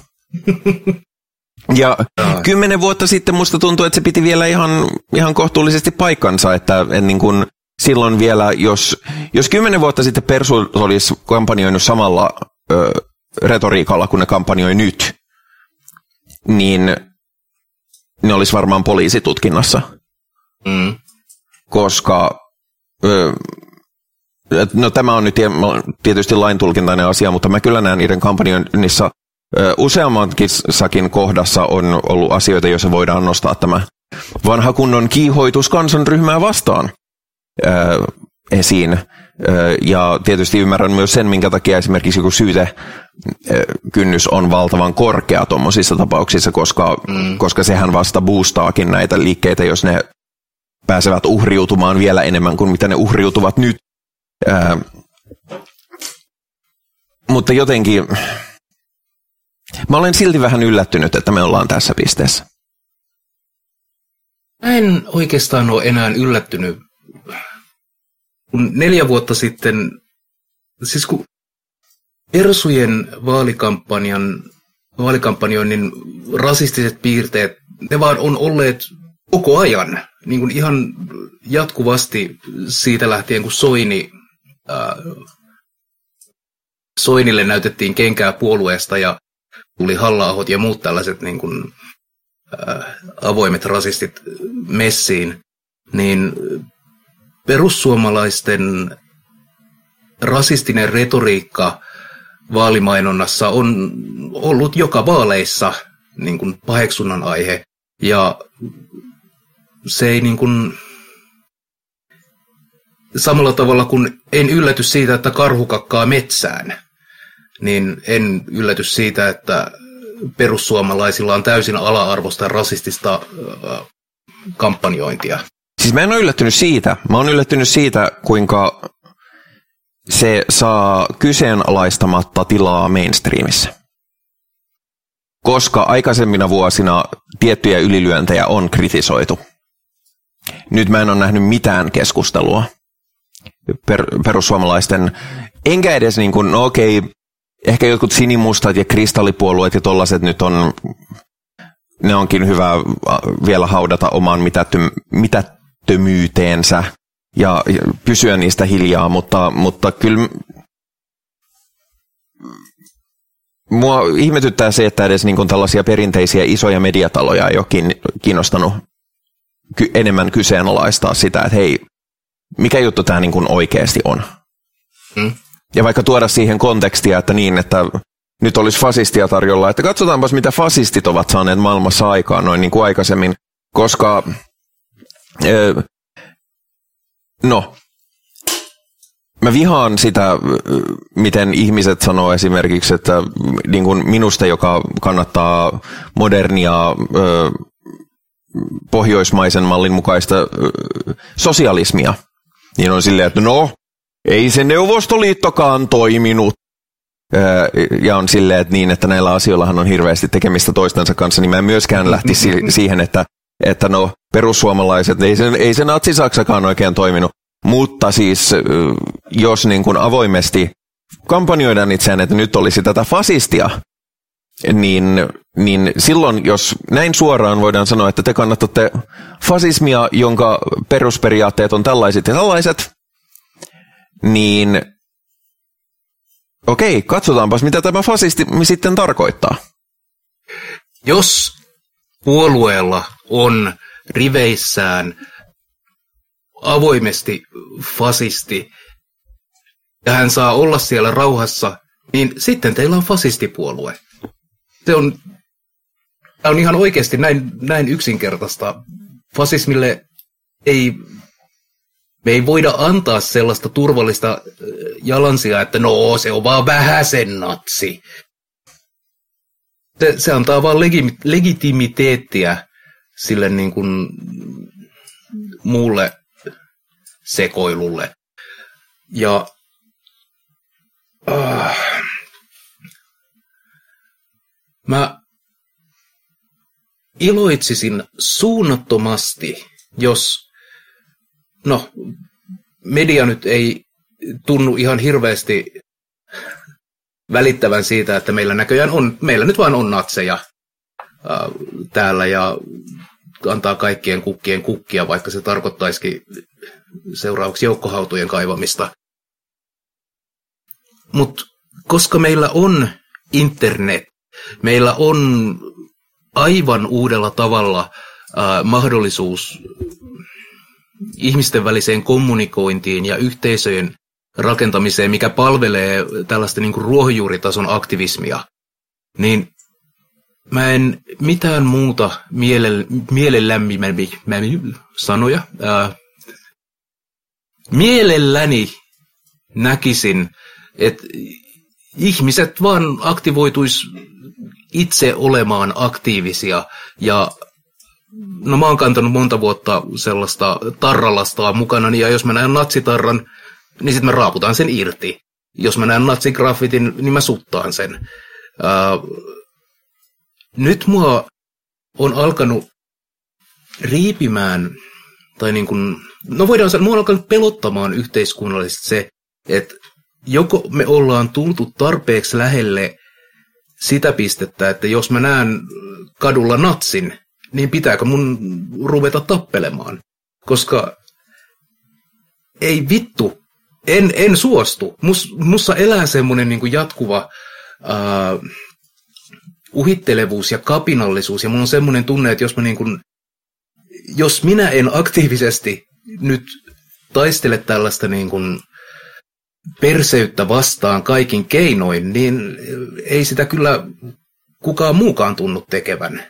Ja kymmenen vuotta sitten musta tuntuu, että se piti vielä ihan, ihan kohtuullisesti paikkansa, että en niin kuin, silloin vielä, jos, jos kymmenen vuotta sitten Persu olisi kampanjoinut samalla ö, retoriikalla kuin ne kampanjoi nyt, niin ne olisi varmaan poliisitutkinnassa. Mm. Koska, ö, no tämä on nyt tietysti laintulkintainen asia, mutta mä kyllä näen niiden kampanjoinnissa useammankin kohdassa on ollut asioita, joissa voidaan nostaa tämä vanha kunnon kiihoitus kansanryhmää vastaan esiin. Ja tietysti ymmärrän myös sen, minkä takia esimerkiksi joku syytekynnys on valtavan korkea tuommoisissa tapauksissa, koska, mm. koska sehän vasta boostaakin näitä liikkeitä, jos ne pääsevät uhriutumaan vielä enemmän kuin mitä ne uhriutuvat nyt. Mutta jotenkin mä olen silti vähän yllättynyt, että me ollaan tässä pisteessä. Mä en oikeastaan ole enää yllättynyt. Kun neljä vuotta sitten, siis kun Ersujen vaalikampanjan, vaalikampanjoinnin rasistiset piirteet, ne vaan on olleet koko ajan, niin kuin ihan jatkuvasti siitä lähtien, kun Soini, ää, Soinille näytettiin kenkää puolueesta ja tuli halla ja muut tällaiset niin kuin, ää, avoimet rasistit messiin, niin perussuomalaisten rasistinen retoriikka vaalimainonnassa on ollut joka vaaleissa niin kuin paheksunnan aihe. Ja se ei niin kuin, samalla tavalla kuin en ylläty siitä, että karhu kakkaa metsään, niin en ylläty siitä, että perussuomalaisilla on täysin ala-arvosta rasistista kampanjointia. Siis mä en ole yllättynyt siitä. Mä oon yllättynyt siitä, kuinka se saa kyseenalaistamatta tilaa mainstreamissa. Koska aikaisemmina vuosina tiettyjä ylilyöntejä on kritisoitu. Nyt mä en ole nähnyt mitään keskustelua per, perussuomalaisten, enkä edes niin kuin, no okei, ehkä jotkut sinimustat ja kristallipuolueet ja tollaset nyt on, ne onkin hyvä vielä haudata omaan mitätty, mitättömyyteensä ja, ja pysyä niistä hiljaa, mutta, mutta kyllä mua ihmetyttää se, että edes niin kuin tällaisia perinteisiä isoja mediataloja ei ole kiinnostanut enemmän kyseenalaistaa sitä, että hei, mikä juttu tämä niin kuin oikeasti on. Hmm. Ja vaikka tuoda siihen kontekstia, että niin, että nyt olisi fasistia tarjolla, että katsotaanpas mitä fasistit ovat saaneet maailmassa aikaan noin niin kuin aikaisemmin, koska No, mä vihaan sitä, miten ihmiset sanoo esimerkiksi, että niin kuin minusta, joka kannattaa modernia ö, pohjoismaisen mallin mukaista ö, sosialismia, niin on silleen, että no, ei se Neuvostoliittokaan toiminut. Ja on silleen, että niin, että näillä asioillahan on hirveästi tekemistä toistensa kanssa, niin mä en myöskään lähtisi siihen, että että no perussuomalaiset, ei se, ei se natsi-Saksakaan oikein toiminut. Mutta siis jos niin kuin avoimesti kampanjoidaan itseään, että nyt olisi tätä fasistia, niin, niin silloin, jos näin suoraan voidaan sanoa, että te kannatatte fasismia, jonka perusperiaatteet on tällaiset ja tällaiset, niin okei, katsotaanpas, mitä tämä fasisti sitten tarkoittaa. Jos puolueella on riveissään avoimesti fasisti ja hän saa olla siellä rauhassa, niin sitten teillä on fasistipuolue. Se on, on ihan oikeasti näin, näin yksinkertaista. Fasismille ei, me ei voida antaa sellaista turvallista jalansia, että no se on vaan vähäsen natsi. Se, se antaa vaan legi, legitimiteettiä sille niin kuin muulle sekoilulle. Ja äh, mä iloitsisin suunnattomasti, jos, no, media nyt ei tunnu ihan hirveästi välittävän siitä, että meillä näköjään on, meillä nyt vain on natseja äh, täällä ja antaa kaikkien kukkien kukkia, vaikka se tarkoittaisikin seuraavaksi joukkohautojen kaivamista. Mutta koska meillä on internet, meillä on aivan uudella tavalla äh, mahdollisuus ihmisten väliseen kommunikointiin ja yhteisöjen rakentamiseen, mikä palvelee tällaista niin kuin ruohonjuuritason aktivismia, niin mä en mitään muuta miele, mielellämmin sanoja. Ää, mielelläni näkisin, että ihmiset vaan aktivoituis itse olemaan aktiivisia ja no mä oon kantanut monta vuotta sellaista tarralastaa mukana, ja jos mä näen natsitarran, niin sitten me raaputaan sen irti. Jos mä näen natsigraffitin, niin mä suttaan sen. Uh, nyt mua on alkanut riipimään, tai niin kuin, no voidaan sanoa, mua on alkanut pelottamaan yhteiskunnallisesti se, että joko me ollaan tultu tarpeeksi lähelle sitä pistettä, että jos mä näen kadulla natsin, niin pitääkö mun ruveta tappelemaan? Koska ei vittu, en, en suostu. Mus, mussa elää semmoinen niin jatkuva uh, uhittelevuus ja kapinallisuus, ja mulla on semmoinen tunne, että jos, mä niin kuin, jos minä en aktiivisesti nyt taistele tällaista niin kuin perseyttä vastaan kaikin keinoin, niin ei sitä kyllä kukaan muukaan tunnu tekevän.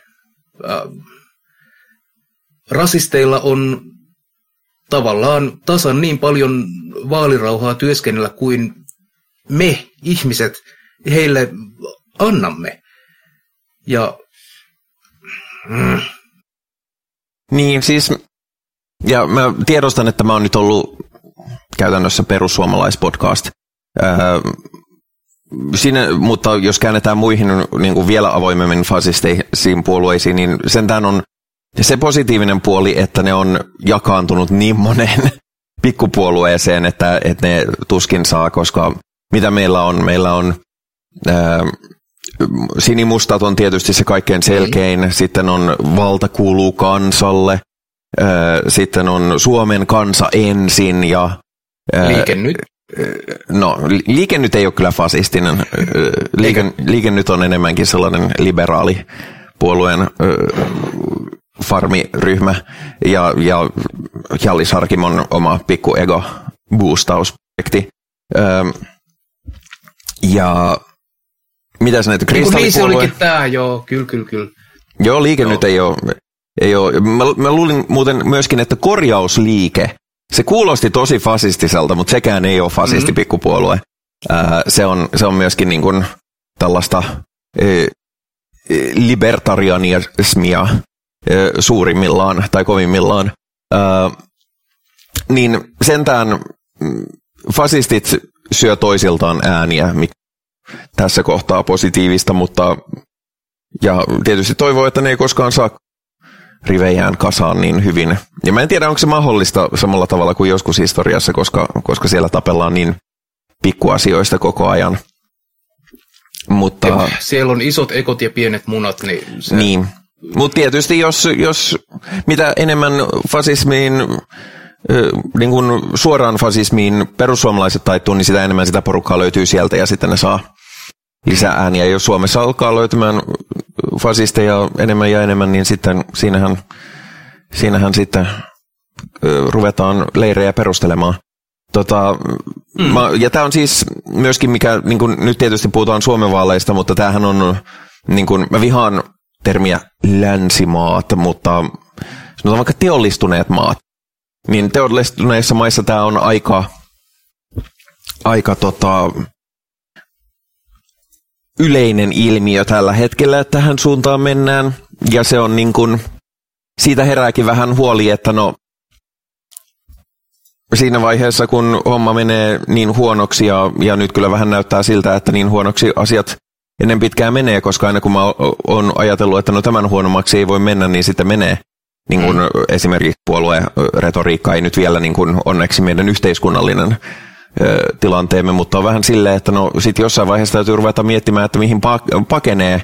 Rasisteilla on tavallaan tasan niin paljon vaalirauhaa työskennellä kuin me ihmiset heille annamme. Ja... Mm. Niin, siis... Ja mä tiedostan, että mä oon nyt ollut käytännössä perussuomalaispodcast. Öö, siinä, mutta jos käännetään muihin niin kuin vielä avoimemmin fasisteisiin puolueisiin, niin sentään on se positiivinen puoli, että ne on jakaantunut niin moneen pikkupuolueeseen, että, että ne tuskin saa, koska mitä meillä on? Meillä on ää, sinimustat on tietysti se kaikkein selkein, mm. sitten on valta kuuluu kansalle, ää, sitten on Suomen kansa ensin ja... Ää, liike nyt? No, liike nyt ei ole kyllä fasistinen. Liike, liike nyt on enemmänkin sellainen liberaali puolueen farmiryhmä ja, ja Jallis Harkimon oma pikku ego boostausprojekti. Ja mitä näitä kristallipuolue? Niin se olikin tämä, joo, kyllä, kyllä, kyllä. Joo, liike joo. nyt ei ole, ei ole. Mä, mä luulin muuten myöskin, että korjausliike, se kuulosti tosi fasistiselta, mutta sekään ei ole fasisti mm-hmm. pikkupuolue. Öö, se, on, se on myöskin niin kuin tällaista e, libertarianismia suurimmillaan tai kovimmillaan. niin sentään mm, fasistit syö toisiltaan ääniä, mikä tässä kohtaa positiivista, mutta ja tietysti toivoo, että ne ei koskaan saa rivejään kasaan niin hyvin. Ja mä en tiedä, onko se mahdollista samalla tavalla kuin joskus historiassa, koska, koska siellä tapellaan niin pikkuasioista koko ajan. Mutta... Siellä on isot ekot ja pienet munat, niin... Se... Niin, mutta tietysti jos, jos mitä enemmän fasismiin, niin kuin suoraan fasismiin perussuomalaiset taittuu, niin sitä enemmän sitä porukkaa löytyy sieltä ja sitten ne saa lisää ääniä. Jos Suomessa alkaa löytymään fasisteja enemmän ja enemmän, niin sitten siinähän, siinähän sitten ruvetaan leirejä perustelemaan. Tota, mm. mä, ja tämä on siis myöskin, mikä niin kun, nyt tietysti puhutaan Suomen vaaleista, mutta tämähän on, niin kun, mä vihaan termiä länsimaat, mutta sanotaan vaikka teollistuneet maat, niin teollistuneissa maissa tämä on aika, aika tota, yleinen ilmiö tällä hetkellä, että tähän suuntaan mennään. Ja se on niin kuin, siitä herääkin vähän huoli, että no siinä vaiheessa, kun homma menee niin huonoksi ja, ja nyt kyllä vähän näyttää siltä, että niin huonoksi asiat ennen pitkään menee, koska aina kun mä oon ajatellut, että no tämän huonommaksi ei voi mennä, niin sitten menee. Niin kuin mm. esimerkiksi puolueretoriikka ei nyt vielä niin kuin onneksi meidän yhteiskunnallinen tilanteemme, mutta on vähän silleen, että no sit jossain vaiheessa täytyy ruveta miettimään, että mihin pakenee.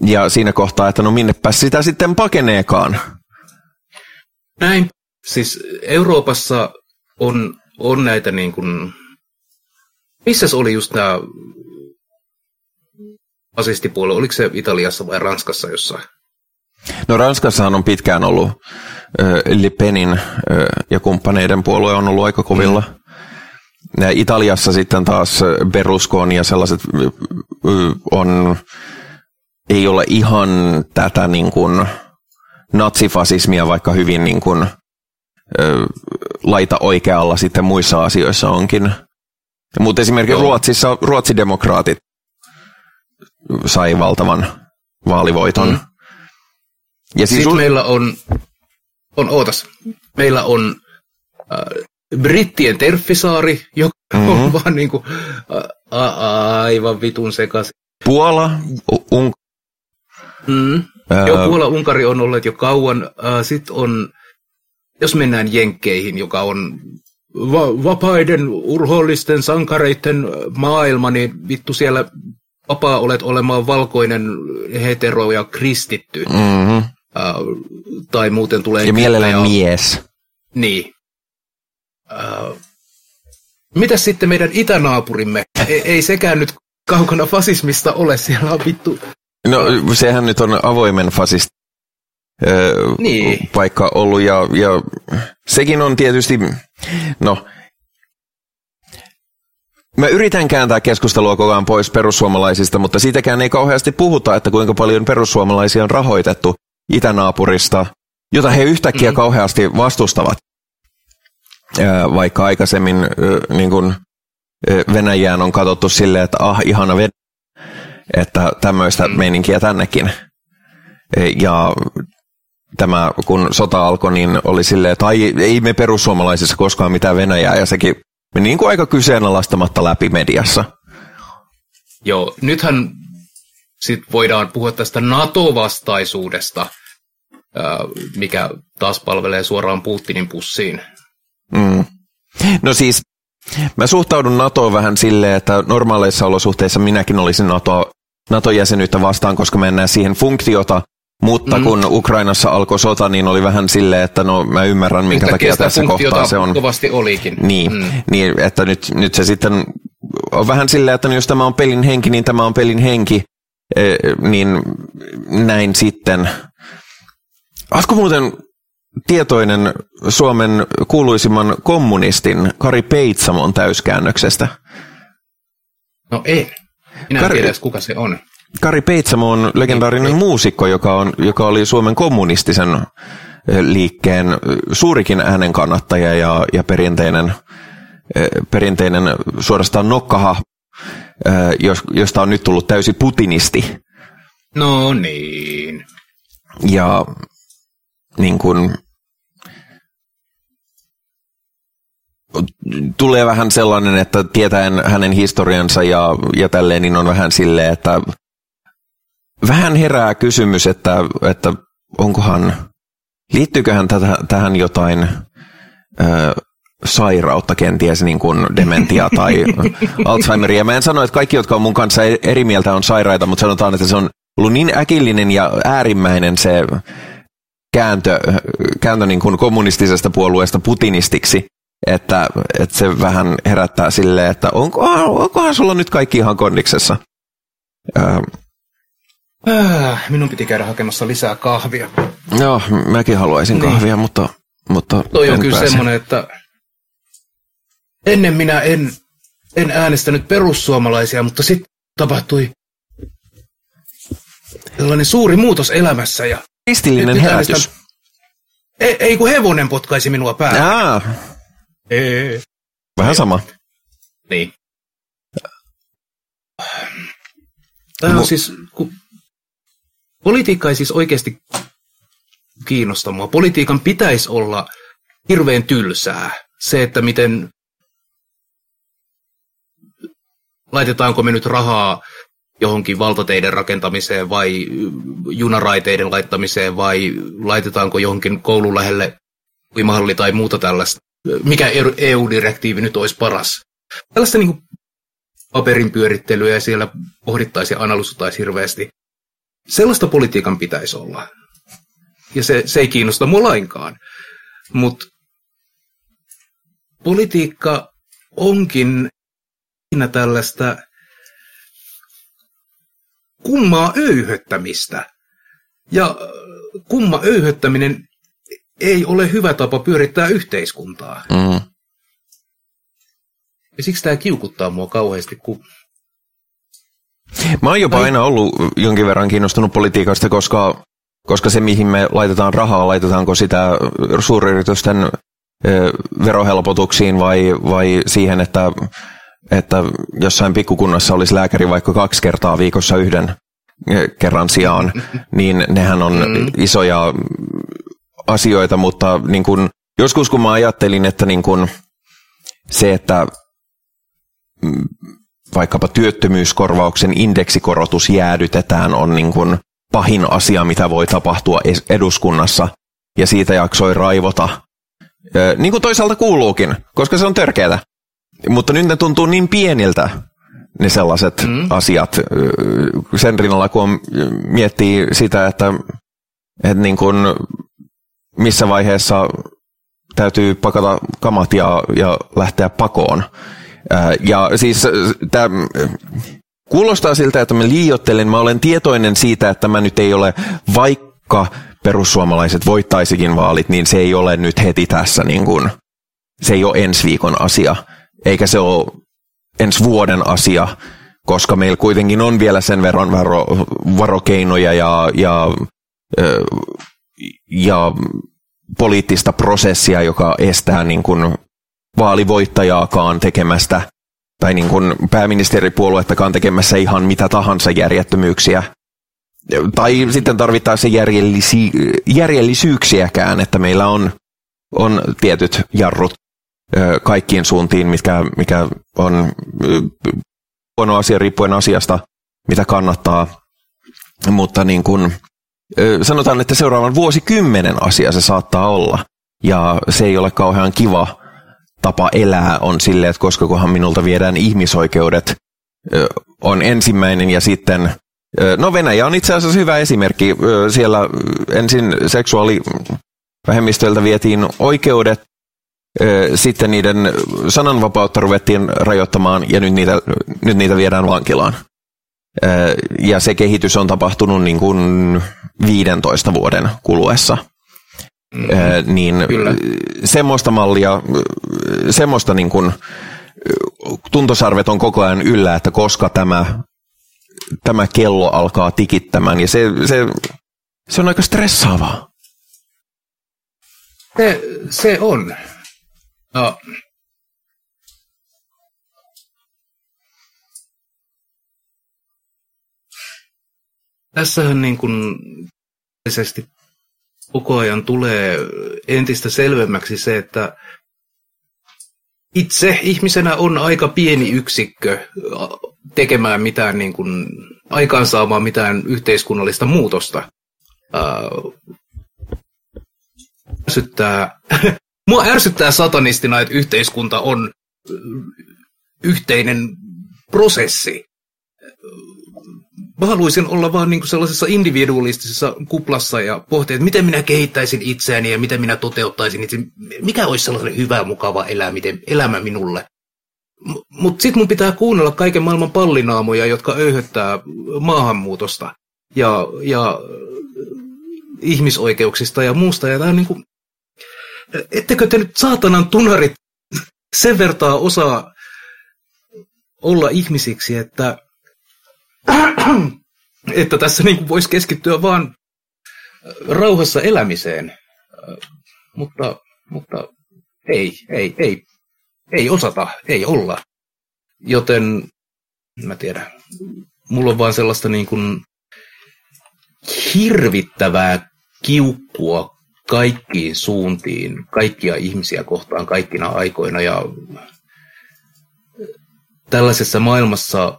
Ja siinä kohtaa, että no minnepä sitä sitten pakeneekaan. Näin. Siis Euroopassa on, on näitä niin kuin, missä oli just nämä fasistipuolue, oliko se Italiassa vai Ranskassa jossain? No Ranskassahan on pitkään ollut äh, Le Penin äh, ja kumppaneiden puolue on ollut aika kovilla. Mm. Italiassa sitten taas Berlusconi ja sellaiset äh, on, ei ole ihan tätä niin kuin natsifasismia, vaikka hyvin niin kuin, äh, laita oikealla sitten muissa asioissa onkin. Mutta esimerkiksi Joo. Ruotsissa ruotsidemokraatit sai valtavan vaalivoiton. Mm. Ja siis Sitten sul... meillä on, on ootas, meillä on äh, brittien Terfisaari, joka mm-hmm. on vaan niin kuin, a, a, aivan vitun sekaisin. Puola, un... Mm. Ää... Joo, Puola, Unkari on ollut jo kauan. Sitten on, jos mennään Jenkkeihin, joka on va- vapaiden urhoollisten sankareiden maailma, niin vittu siellä vapaa olet olemaan valkoinen hetero ja kristitty. Mm-hmm. Uh, tai muuten tulee... Ja mielellään ja... mies. Niin. Uh, mitäs sitten meidän itänaapurimme? Ei, ei sekään nyt kaukana fasismista ole, siellä on vittu... No sehän nyt on avoimen fasist niin. paikka ollut ja, ja sekin on tietysti, no Mä yritän kääntää keskustelua koko ajan pois perussuomalaisista, mutta siitäkään ei kauheasti puhuta, että kuinka paljon perussuomalaisia on rahoitettu itänaapurista, jota he yhtäkkiä mm-hmm. kauheasti vastustavat. Vaikka aikaisemmin niin kuin Venäjään on katsottu silleen, että ah, ihana Venäjä, että tämmöistä mm. meininkiä tännekin. Ja tämä, kun sota alkoi, niin oli silleen, että ai, ei me perussuomalaisissa koskaan mitään Venäjää, ja sekin meni niin kuin aika kyseenalaistamatta läpi mediassa. Joo, nythän sit voidaan puhua tästä NATO-vastaisuudesta, mikä taas palvelee suoraan Putinin pussiin. Mm. No siis, mä suhtaudun NATOon vähän silleen, että normaaleissa olosuhteissa minäkin olisin NATO, NATO-jäsenyyttä vastaan, koska mennään siihen funktiota, mutta mm. kun Ukrainassa alkoi sota, niin oli vähän silleen, että no mä ymmärrän, minkä takia tässä kohtaa se on. kovasti olikin. Niin, mm. niin että nyt, nyt se sitten on vähän silleen, että no jos tämä on pelin henki, niin tämä on pelin henki. E, niin näin sitten. Oletko muuten tietoinen Suomen kuuluisimman kommunistin Kari Peitsamon täyskäännöksestä? No ei. Minä Kari... en tiedä, kuka se on. Kari Peitsamo on legendaarinen niin, muusikko, joka, on, joka oli Suomen kommunistisen liikkeen suurikin äänen kannattaja ja, ja perinteinen, perinteinen suorastaan nokkaha, josta on nyt tullut täysi putinisti. No niin. Ja niin kuin, tulee vähän sellainen, että tietäen hänen historiansa ja, ja tälleen, niin on vähän silleen, että vähän herää kysymys, että, että onkohan, liittyyköhän tätä, tähän jotain ö, sairautta, kenties niin kuin dementia tai Alzheimeria. Mä en sano, että kaikki, jotka on mun kanssa eri mieltä, on sairaita, mutta sanotaan, että se on ollut niin äkillinen ja äärimmäinen se kääntö, kääntö niin kuin kommunistisesta puolueesta putinistiksi, että, että se vähän herättää silleen, että onkohan, onkohan sulla nyt kaikki ihan kondiksessa. Äh, minun piti käydä hakemassa lisää kahvia. Joo, mäkin haluaisin niin. kahvia, mutta, mutta Toi on kyllä semmoinen, että ennen minä en, en äänestänyt perussuomalaisia, mutta sitten tapahtui sellainen suuri muutos elämässä. Ja Kristillinen herätys. Äänestän... Ei, ei kun hevonen potkaisi minua päälle. Jaa. Ei. Vähän sama. Niin. Tämä on siis, kun Politiikka ei siis oikeasti kiinnosta mua. Politiikan pitäisi olla hirveän tylsää. Se, että miten laitetaanko me nyt rahaa johonkin valtateiden rakentamiseen vai junaraiteiden laittamiseen vai laitetaanko johonkin koulun lähelle uimahalli tai muuta tällaista. Mikä EU-direktiivi nyt olisi paras? Tällaista niin paperin pyörittelyä ja siellä pohdittaisiin ja analysoitaisiin hirveästi. Sellaista politiikan pitäisi olla. Ja se, se ei kiinnosta mua lainkaan. Mutta politiikka onkin siinä tällaista kummaa öyhöttämistä. Ja kumma öyhöttäminen ei ole hyvä tapa pyörittää yhteiskuntaa. Mm. Ja siksi tämä kiukuttaa mua kauheasti, kun Mä oon jopa aina ollut jonkin verran kiinnostunut politiikasta, koska, koska se, mihin me laitetaan rahaa, laitetaanko sitä suuryritysten verohelpotuksiin vai, vai siihen, että, että jossain pikkukunnassa olisi lääkäri vaikka kaksi kertaa viikossa yhden kerran sijaan, niin nehän on mm. isoja asioita, mutta niin kun, joskus kun mä ajattelin, että niin kun, se, että vaikkapa työttömyyskorvauksen indeksikorotus jäädytetään, on niin kuin pahin asia, mitä voi tapahtua eduskunnassa. Ja siitä jaksoi raivota, niin kuin toisaalta kuuluukin, koska se on törkeätä. Mutta nyt ne tuntuu niin pieniltä, ne sellaiset mm. asiat. Sen rinnalla, kun miettii sitä, että, että niin kuin missä vaiheessa täytyy pakata kamat ja, ja lähteä pakoon. Ja siis tämä kuulostaa siltä, että mä liiottelen. Mä olen tietoinen siitä, että tämä nyt ei ole, vaikka perussuomalaiset voittaisikin vaalit, niin se ei ole nyt heti tässä niin kuin, se ei ole ensi viikon asia, eikä se ole ensi vuoden asia, koska meillä kuitenkin on vielä sen verran varo, varokeinoja ja, ja, ja poliittista prosessia, joka estää niin kuin vaalivoittajaakaan tekemästä tai niin kuin pääministeripuoluettakaan tekemässä ihan mitä tahansa järjettömyyksiä. Tai sitten tarvittaisiin järjellisi, järjellisyyksiäkään, että meillä on, on tietyt jarrut kaikkiin suuntiin, mikä, mikä on huono asia riippuen asiasta, mitä kannattaa. Mutta niin kuin, sanotaan, että seuraavan vuosikymmenen asia se saattaa olla. Ja se ei ole kauhean kiva tapa elää on silleen, että koska kohan minulta viedään ihmisoikeudet, on ensimmäinen ja sitten No Venäjä on itse asiassa hyvä esimerkki. Siellä ensin seksuaalivähemmistöiltä vietiin oikeudet, sitten niiden sananvapautta ruvettiin rajoittamaan ja nyt niitä, nyt niitä viedään vankilaan. Ja se kehitys on tapahtunut niin kuin 15 vuoden kuluessa. Mm, niin kyllä. semmoista mallia, semmoista niin kuin, tuntosarvet on koko ajan yllä, että koska tämä, tämä kello alkaa tikittämään, ja se, se, se on aika stressaavaa. Se, se on. No. Tässähän niin kuin koko ajan tulee entistä selvemmäksi se, että itse ihmisenä on aika pieni yksikkö tekemään mitään, niin kuin, aikaansaamaan mitään yhteiskunnallista muutosta. ärsyttää, mua ärsyttää satanistina, että yhteiskunta on yhteinen prosessi mä haluaisin olla vaan niin kuin sellaisessa individualistisessa kuplassa ja pohtia, että miten minä kehittäisin itseäni ja miten minä toteuttaisin itse, mikä olisi sellainen hyvä, mukava elämä, miten, elämä minulle. Mutta sitten mun pitää kuunnella kaiken maailman pallinaamoja, jotka öyhöttää maahanmuutosta ja, ja ihmisoikeuksista ja muusta. Ja on niin kuin, ettekö te nyt saatanan tunarit sen vertaa osaa olla ihmisiksi, että että tässä niin voisi keskittyä vaan rauhassa elämiseen. Mutta, mutta ei, ei, ei, ei osata, ei olla. Joten, mä tiedän, mulla on vaan sellaista niin kuin hirvittävää kiukkua kaikkiin suuntiin, kaikkia ihmisiä kohtaan kaikkina aikoina ja tällaisessa maailmassa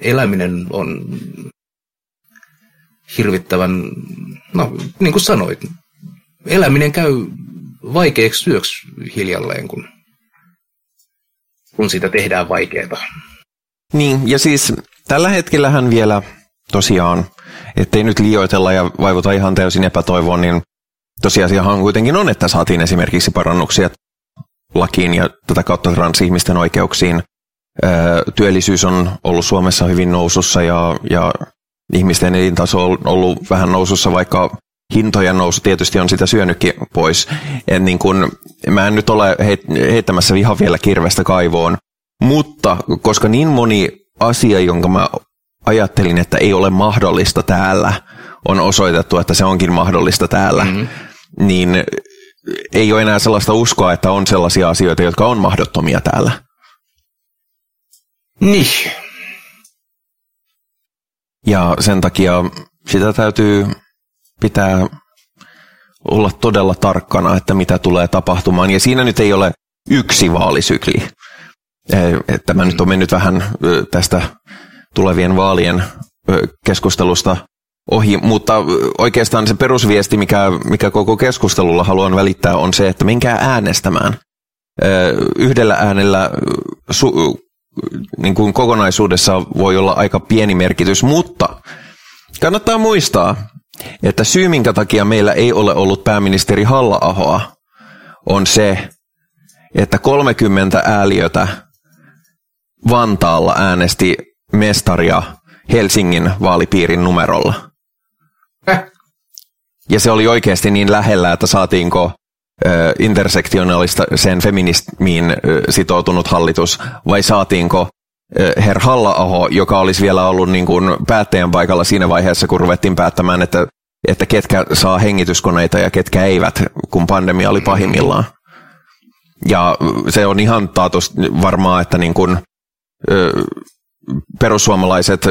eläminen on hirvittävän, no niin kuin sanoit, eläminen käy vaikeaksi syöksi hiljalleen, kun, kun siitä tehdään vaikeaa. Niin, ja siis tällä hetkellähän vielä tosiaan, ettei nyt liioitella ja vaivuta ihan täysin epätoivoon, niin tosiasiahan kuitenkin on, että saatiin esimerkiksi parannuksia lakiin ja tätä kautta transihmisten oikeuksiin – työllisyys on ollut Suomessa hyvin nousussa ja, ja ihmisten elintaso on ollut vähän nousussa, vaikka hintojen nousu tietysti on sitä syönytkin pois. En niin kun, mä en nyt ole heittämässä viha vielä kirvestä kaivoon, mutta koska niin moni asia, jonka mä ajattelin, että ei ole mahdollista täällä, on osoitettu, että se onkin mahdollista täällä, mm-hmm. niin ei ole enää sellaista uskoa, että on sellaisia asioita, jotka on mahdottomia täällä. Niin. Ja sen takia sitä täytyy pitää olla todella tarkkana, että mitä tulee tapahtumaan. Ja siinä nyt ei ole yksi vaalisykli. Tämä nyt on mennyt vähän tästä tulevien vaalien keskustelusta ohi, mutta oikeastaan se perusviesti, mikä, mikä koko keskustelulla haluan välittää, on se, että menkää äänestämään. Yhdellä äänellä niin kuin kokonaisuudessa voi olla aika pieni merkitys, mutta kannattaa muistaa, että syy, minkä takia meillä ei ole ollut pääministeri Halla-ahoa, on se, että 30 ääliötä Vantaalla äänesti mestaria Helsingin vaalipiirin numerolla. Ja se oli oikeasti niin lähellä, että saatiinko intersektionaalista sen feminismiin sitoutunut hallitus, vai saatiinko Herr Halla-aho, joka olisi vielä ollut niin kuin päättäjän paikalla siinä vaiheessa, kun ruvettiin päättämään, että, että ketkä saa hengityskoneita ja ketkä eivät, kun pandemia oli pahimmillaan. Ja se on ihan taatus varmaa, että niin kuin, ö, perussuomalaiset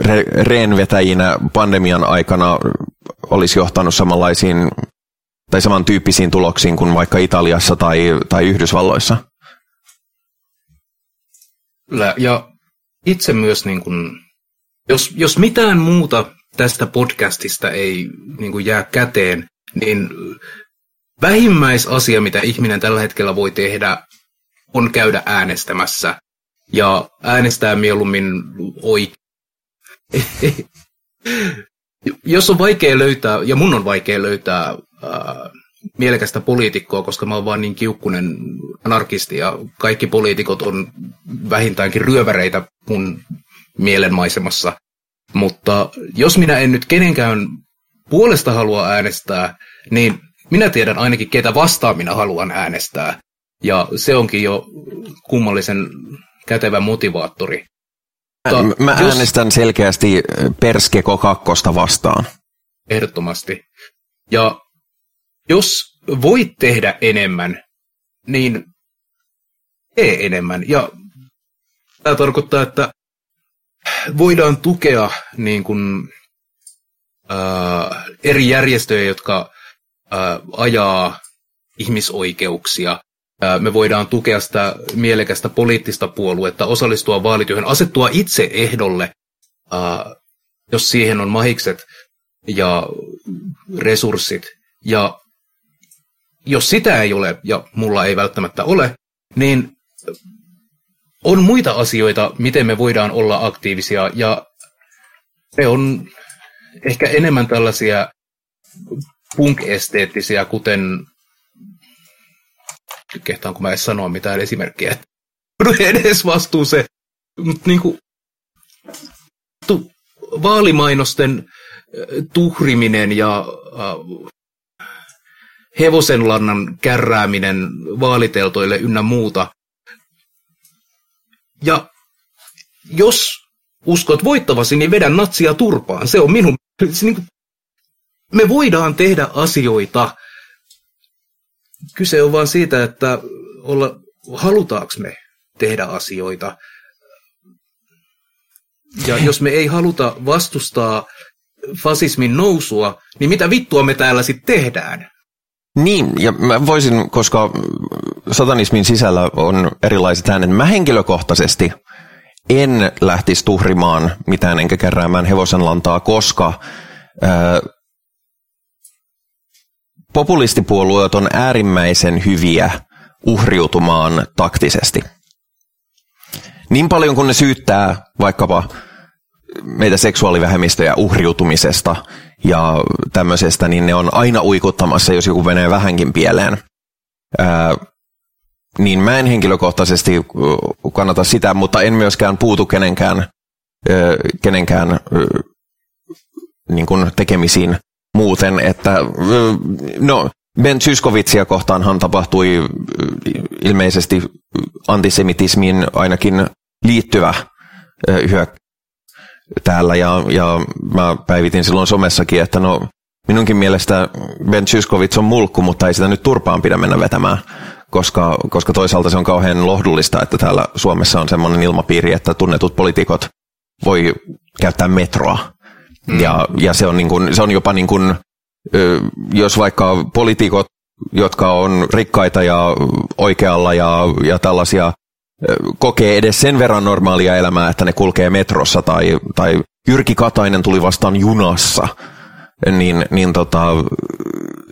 re- reenvetäjinä pandemian aikana olisi johtanut samanlaisiin tai samantyyppisiin tuloksiin kuin vaikka Italiassa tai, tai Yhdysvalloissa. Ja itse myös, niin kuin, jos, jos mitään muuta tästä podcastista ei niin kuin jää käteen, niin vähimmäisasia, mitä ihminen tällä hetkellä voi tehdä, on käydä äänestämässä. Ja äänestää mieluummin oikein. Jos on vaikea löytää, ja mun on vaikea löytää ää, mielekästä poliitikkoa, koska mä oon vaan niin kiukkunen anarkisti ja kaikki poliitikot on vähintäänkin ryöväreitä mun mielenmaisemassa. Mutta jos minä en nyt kenenkään puolesta halua äänestää, niin minä tiedän ainakin, ketä vastaan minä haluan äänestää. Ja se onkin jo kummallisen kätevä motivaattori. Mutta mä jos... äänestän selkeästi Perskeko kakkosta vastaan. Ehdottomasti. Ja jos voit tehdä enemmän, niin tee enemmän. Ja tämä tarkoittaa, että voidaan tukea niin kuin, ää, eri järjestöjä, jotka ää, ajaa ihmisoikeuksia me voidaan tukea sitä mielekästä poliittista puoluetta, osallistua vaalityöhön, asettua itse ehdolle, jos siihen on mahikset ja resurssit. Ja jos sitä ei ole, ja mulla ei välttämättä ole, niin on muita asioita, miten me voidaan olla aktiivisia, ja ne on ehkä enemmän tällaisia punk-esteettisiä, kuten kehtaanko mä edes sanoa mitään esimerkkiä. edes vastuuseen. Mutta niin tu, vaalimainosten tuhriminen ja äh, hevosenlannan kärrääminen vaaliteltoille ynnä muuta. Ja jos uskot voittavasi, niin vedän natsia turpaan. Se on minun... Se, niin kuin, me voidaan tehdä asioita, kyse on vaan siitä, että olla, halutaanko me tehdä asioita. Ja jos me ei haluta vastustaa fasismin nousua, niin mitä vittua me täällä sitten tehdään? Niin, ja mä voisin, koska satanismin sisällä on erilaiset äänet, mä henkilökohtaisesti en lähtisi tuhrimaan mitään enkä keräämään hevosenlantaa, koska ää, populistipuolueet on äärimmäisen hyviä uhriutumaan taktisesti. Niin paljon kuin ne syyttää vaikkapa meitä seksuaalivähemmistöjä uhriutumisesta ja tämmöisestä, niin ne on aina uikuttamassa, jos joku menee vähänkin pieleen. Ää, niin mä en henkilökohtaisesti kannata sitä, mutta en myöskään puutu kenenkään, kenenkään niin kuin tekemisiin muuten, että no, Ben Syskovitsia kohtaanhan tapahtui ilmeisesti antisemitismiin ainakin liittyvä täällä ja, ja mä päivitin silloin somessakin, että no minunkin mielestä Ben Syskovits on mulkku, mutta ei sitä nyt turpaan pidä mennä vetämään, koska, koska toisaalta se on kauhean lohdullista, että täällä Suomessa on semmoinen ilmapiiri, että tunnetut poliitikot voi käyttää metroa Mm. Ja, ja se, on niin kuin, se on jopa niin kuin, jos vaikka poliitikot, jotka on rikkaita ja oikealla ja, ja tällaisia kokee edes sen verran normaalia elämää, että ne kulkee metrossa tai, tai Jyrki Katainen tuli vastaan junassa, niin, niin tota,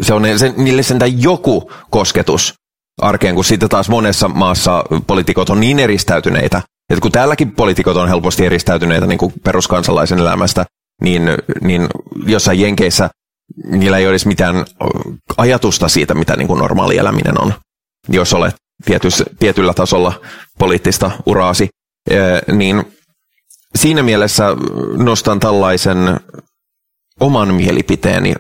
se on se, niille sentään joku kosketus arkeen, kun sitten taas monessa maassa poliitikot on niin eristäytyneitä, että kun täälläkin poliitikot on helposti eristäytyneitä niin kuin peruskansalaisen elämästä, niin, niin jossain Jenkeissä niillä ei olisi mitään ajatusta siitä, mitä niin kuin normaali eläminen on, jos olet tietys, tietyllä tasolla poliittista uraasi. Niin siinä mielessä nostan tällaisen oman mielipiteeni,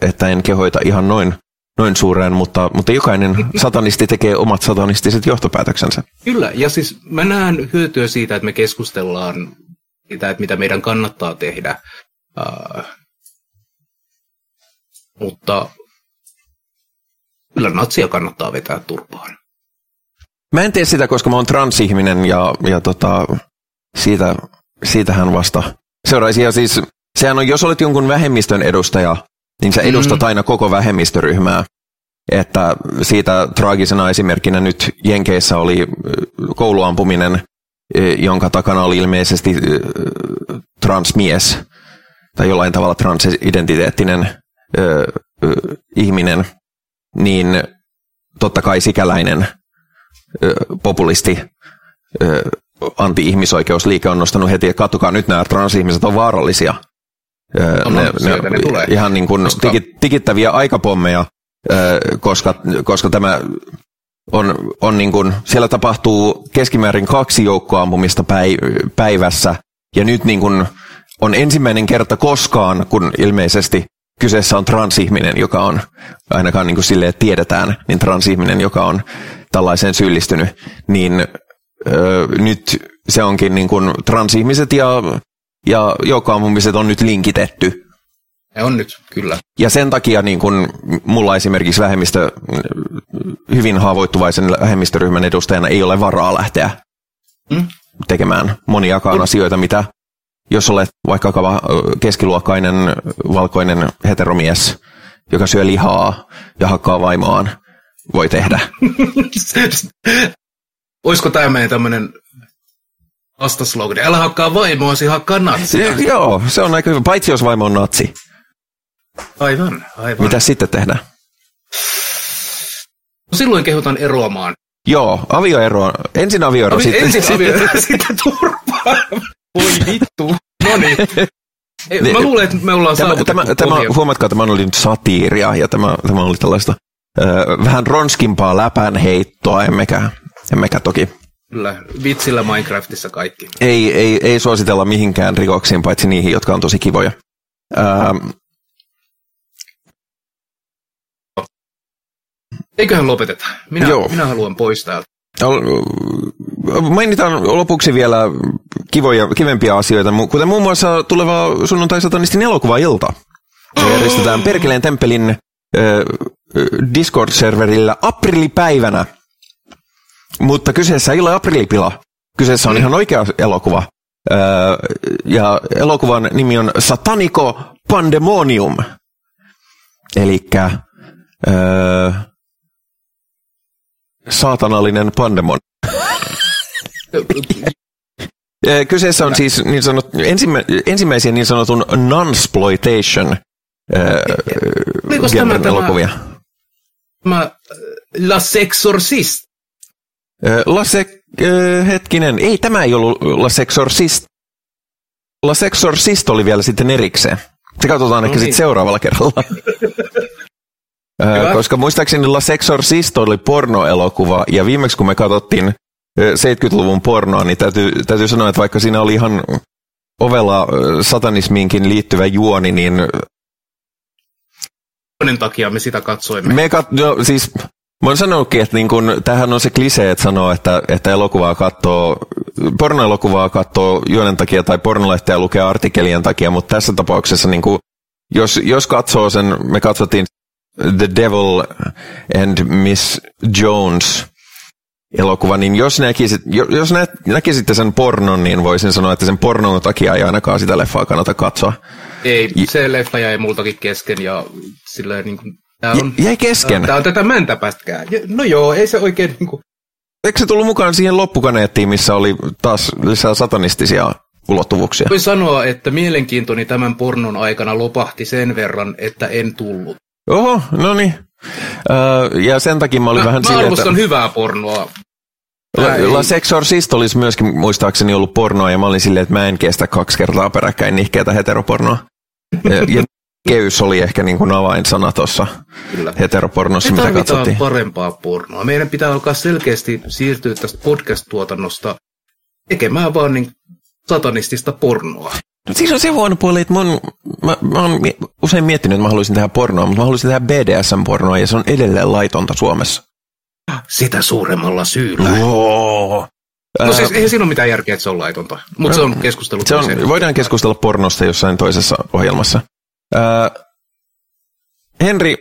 että en kehoita ihan noin, noin suureen, mutta, mutta jokainen satanisti tekee omat satanistiset johtopäätöksensä. Kyllä, ja siis mä näen hyötyä siitä, että me keskustellaan siitä, että mitä meidän kannattaa tehdä. Uh, mutta kyllä natsia kannattaa vetää turpaan. Mä en tee sitä, koska mä oon transihminen ja, ja tota, siitä, siitähän vasta seuraisi. Ja siis sehän on, jos olet jonkun vähemmistön edustaja, niin sä edustat mm. aina koko vähemmistöryhmää. Että siitä traagisena esimerkkinä nyt Jenkeissä oli kouluampuminen, jonka takana oli ilmeisesti transmies tai jollain tavalla transidentiteettinen ö, ö, ihminen, niin totta kai sikäläinen populisti anti-ihmisoikeusliike on nostanut heti, että katsokaa nyt nämä transihmiset on vaarallisia. No, ne, ne, ne tulee. Ihan niin kuin koska... tikittäviä aikapommeja, koska, koska tämä on, on niin kuin, siellä tapahtuu keskimäärin kaksi joukkoampumista päivässä, ja nyt niin kuin on ensimmäinen kerta koskaan, kun ilmeisesti kyseessä on transihminen, joka on, ainakaan niin kuin silleen tiedetään, niin transihminen, joka on tällaiseen syyllistynyt, niin öö, nyt se onkin niin kuin transihmiset ja, ja joukkoampumiset on nyt linkitetty. Ne on nyt, kyllä. Ja sen takia niin kun mulla esimerkiksi vähemmistö, hyvin haavoittuvaisen vähemmistöryhmän edustajana ei ole varaa lähteä mm? tekemään moniakaan asioita, mitä jos olet vaikka keskiluokkainen valkoinen heteromies, joka syö lihaa ja hakkaa vaimoaan, voi tehdä. Olisiko tämä meidän tämmöinen vastaslogan? Älä hakkaa vaimoasi, hakkaa natsia. Joo, se on aika hyvä, paitsi jos vaimo on natsi. Aivan, aivan. Mitä sitten tehdään? No silloin kehotan eroamaan. Joo, avioero. Ensin avioero, Avi, sitten... Ensin avioero, sitten turpaan. Voi vittu. No niin. Ei, mä luulen, että me ollaan tämä, tämä, tämä, huomatkaa, tämä oli nyt satiiria ja tämä, tämä oli tällaista vähän ronskimpaa läpänheittoa, emmekä, emmekä toki. Kyllä, vitsillä Minecraftissa kaikki. Ei, ei, ei suositella mihinkään rikoksiin, paitsi niihin, jotka on tosi kivoja. Ö, Eiköhän lopeteta. Minä, Joo. minä haluan pois täältä. Mainitaan lopuksi vielä kivoja, kivempia asioita, kuten muun muassa tuleva sunnuntai-satanistin elokuva-ilta. Me järjestetään Perkeleen temppelin Discord-serverillä aprilipäivänä. Mutta kyseessä ei ole aprilipila. Kyseessä on ihan oikea elokuva. Äh, ja elokuvan nimi on Satanico Pandemonium. Elikkä äh, saatanallinen pandemon. Kyseessä on siis niin sanot, ensimmä, ensimmäisiä niin sanotun non-sploitation genren elokuvia. Tämä La Sexorcist. La Se, hetkinen, ei tämä ei ollut La Sexorcist. La Sexorcist oli vielä sitten erikseen. Se katsotaan no ehkä niin. sitten seuraavalla kerralla. Hyvä. Koska muistaakseni La Sexorcist oli pornoelokuva, ja viimeksi kun me katsottiin 70-luvun pornoa, niin täytyy, täytyy sanoa, että vaikka siinä oli ihan ovella satanismiinkin liittyvä juoni, niin... Takia me sitä katsoimme. Me kat, no, siis, mä oon sanonutkin, että niin kun, tämähän on se klisee, että sanoo, että, että elokuvaa katsoo, pornoelokuvaa katsoo juonen takia tai pornolehteä lukee artikkelien takia, mutta tässä tapauksessa niin kun, jos, jos katsoo sen, me katsottiin The Devil and Miss Jones elokuva, niin jos, näkisit, jos nä, näkisitte sen pornon, niin voisin sanoa, että sen pornon takia ei ainakaan sitä leffaa kannata katsoa. Ei, se leffa jäi multakin kesken ja silleen niin kuin, tää on, jäi kesken? Tää on tätä mäntäpästkää. No joo, ei se oikein niin kuin, Eikö se tullut mukaan siihen loppukaneettiin, missä oli taas lisää satanistisia ulottuvuuksia? Voi sanoa, että mielenkiintoni tämän pornon aikana lopahti sen verran, että en tullut. Oho, no niin. Öö, ja sen takia mä olin mä, vähän mä silleen, arvostan että... hyvää pornoa. La, Sexorcist olisi myöskin muistaakseni ollut pornoa, ja mä olin silleen, että mä en kestä kaksi kertaa peräkkäin nihkeätä heteropornoa. Ja, ja keys oli ehkä niin kuin avainsana tuossa heteropornossa, mitä katsottiin. parempaa pornoa. Meidän pitää alkaa selkeästi siirtyä tästä podcast-tuotannosta tekemään vaan niin satanistista pornoa. No, Siinä on se huono puoli, että mun, mä, mä oon usein miettinyt, että mä haluaisin tehdä pornoa, mutta mä haluaisin tehdä BDSM-pornoa, ja se on edelleen laitonta Suomessa. Sitä suuremmalla syyllä. No siis eihän siinä ole mitään järkeä, että se on laitonta. Mutta se on keskustelu. Se on, voidaan keskustella pornosta jossain toisessa ohjelmassa. Ää, Henri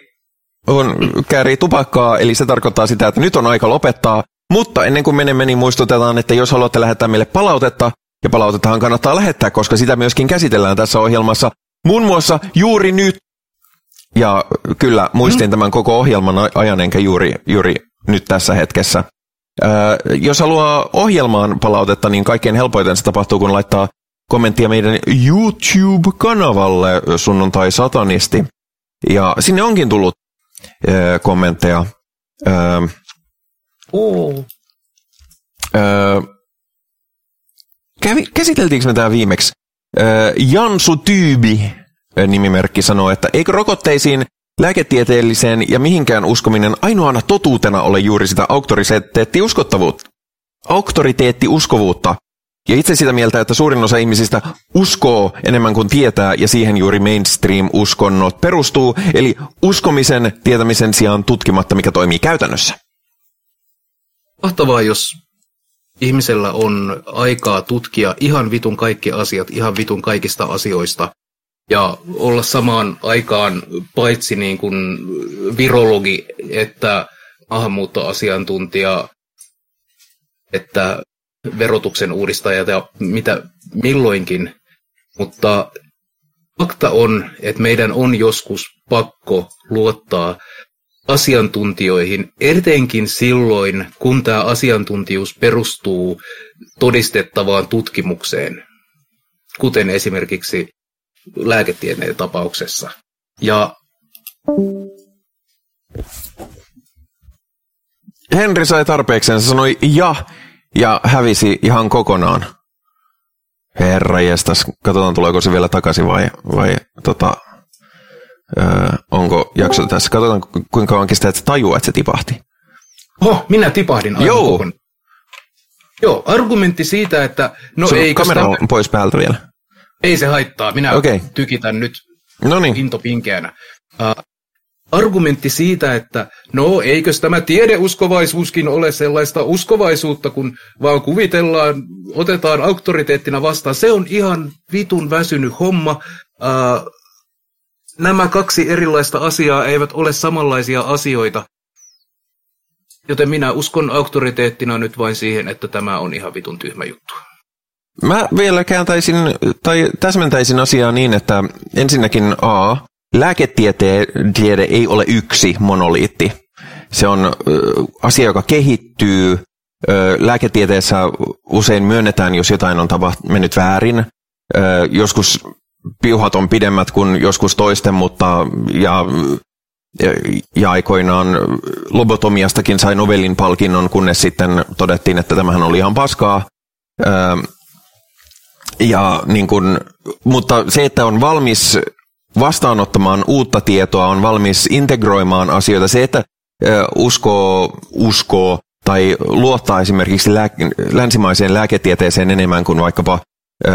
on, käärii tupakkaa, eli se tarkoittaa sitä, että nyt on aika lopettaa. Mutta ennen kuin menemme, niin muistutetaan, että jos haluatte lähettää meille palautetta, ja palautettahan kannattaa lähettää, koska sitä myöskin käsitellään tässä ohjelmassa. Muun muassa juuri nyt. Ja kyllä, muistin tämän koko ohjelman ajan, enkä juuri, juuri nyt tässä hetkessä. Jos haluaa ohjelmaan palautetta, niin kaikkein helpoiten se tapahtuu, kun laittaa kommenttia meidän YouTube-kanavalle sunnuntai satanisti. Ja sinne onkin tullut ää, kommentteja. Oo. ää, kävi, käsiteltiinkö me tämä viimeksi? Ää, Jansu Tyybi nimimerkki sanoo, että eikö rokotteisiin lääketieteelliseen ja mihinkään uskominen ainoana totuutena ole juuri sitä auktoriteettiuskottavuutta. Auktoriteettiuskovuutta. Ja itse sitä mieltä, että suurin osa ihmisistä uskoo enemmän kuin tietää, ja siihen juuri mainstream-uskonnot perustuu, eli uskomisen tietämisen sijaan tutkimatta, mikä toimii käytännössä. Mahtavaa, jos ihmisellä on aikaa tutkia ihan vitun kaikki asiat, ihan vitun kaikista asioista, ja olla samaan aikaan paitsi niin kuin virologi, että maahanmuuttoasiantuntija, että verotuksen uudistaja ja mitä milloinkin. Mutta fakta on, että meidän on joskus pakko luottaa asiantuntijoihin, etenkin silloin, kun tämä asiantuntijuus perustuu todistettavaan tutkimukseen, kuten esimerkiksi lääketieteen tapauksessa. Ja Henri sai tarpeekseen, se sanoi ja, ja hävisi ihan kokonaan. Herra jestas, katsotaan tuleeko se vielä takaisin vai, vai tota, öö, onko jakso tässä. Katsotaan ku- kuinka kauan kestää, että se tajuaa, että se tipahti. oh, minä tipahdin aivan Joo. Joo, argumentti siitä, että no Sun ei, kamera on pois päältä vielä. Ei se haittaa, minä okay. tykitän nyt No niin, intopinkeänä. Uh, argumentti siitä, että no eikös tämä tiedeuskovaisuuskin ole sellaista uskovaisuutta, kun vaan kuvitellaan, otetaan auktoriteettina vastaan, se on ihan vitun väsynyt homma. Uh, nämä kaksi erilaista asiaa eivät ole samanlaisia asioita. Joten minä uskon auktoriteettina nyt vain siihen, että tämä on ihan vitun tyhmä juttu. Mä vielä kääntäisin tai täsmentäisin asiaa niin, että ensinnäkin A, lääketiede ei ole yksi monoliitti. Se on asia, joka kehittyy. Lääketieteessä usein myönnetään, jos jotain on tapaht- mennyt väärin. Joskus piuhat on pidemmät kuin joskus toisten, mutta ja, ja, aikoinaan lobotomiastakin sai Nobelin palkinnon, kunnes sitten todettiin, että tämähän oli ihan paskaa. Ja niin kun, mutta se, että on valmis vastaanottamaan uutta tietoa, on valmis integroimaan asioita, se, että uskoo, uskoo tai luottaa esimerkiksi lää, länsimaiseen lääketieteeseen enemmän kuin vaikkapa ö,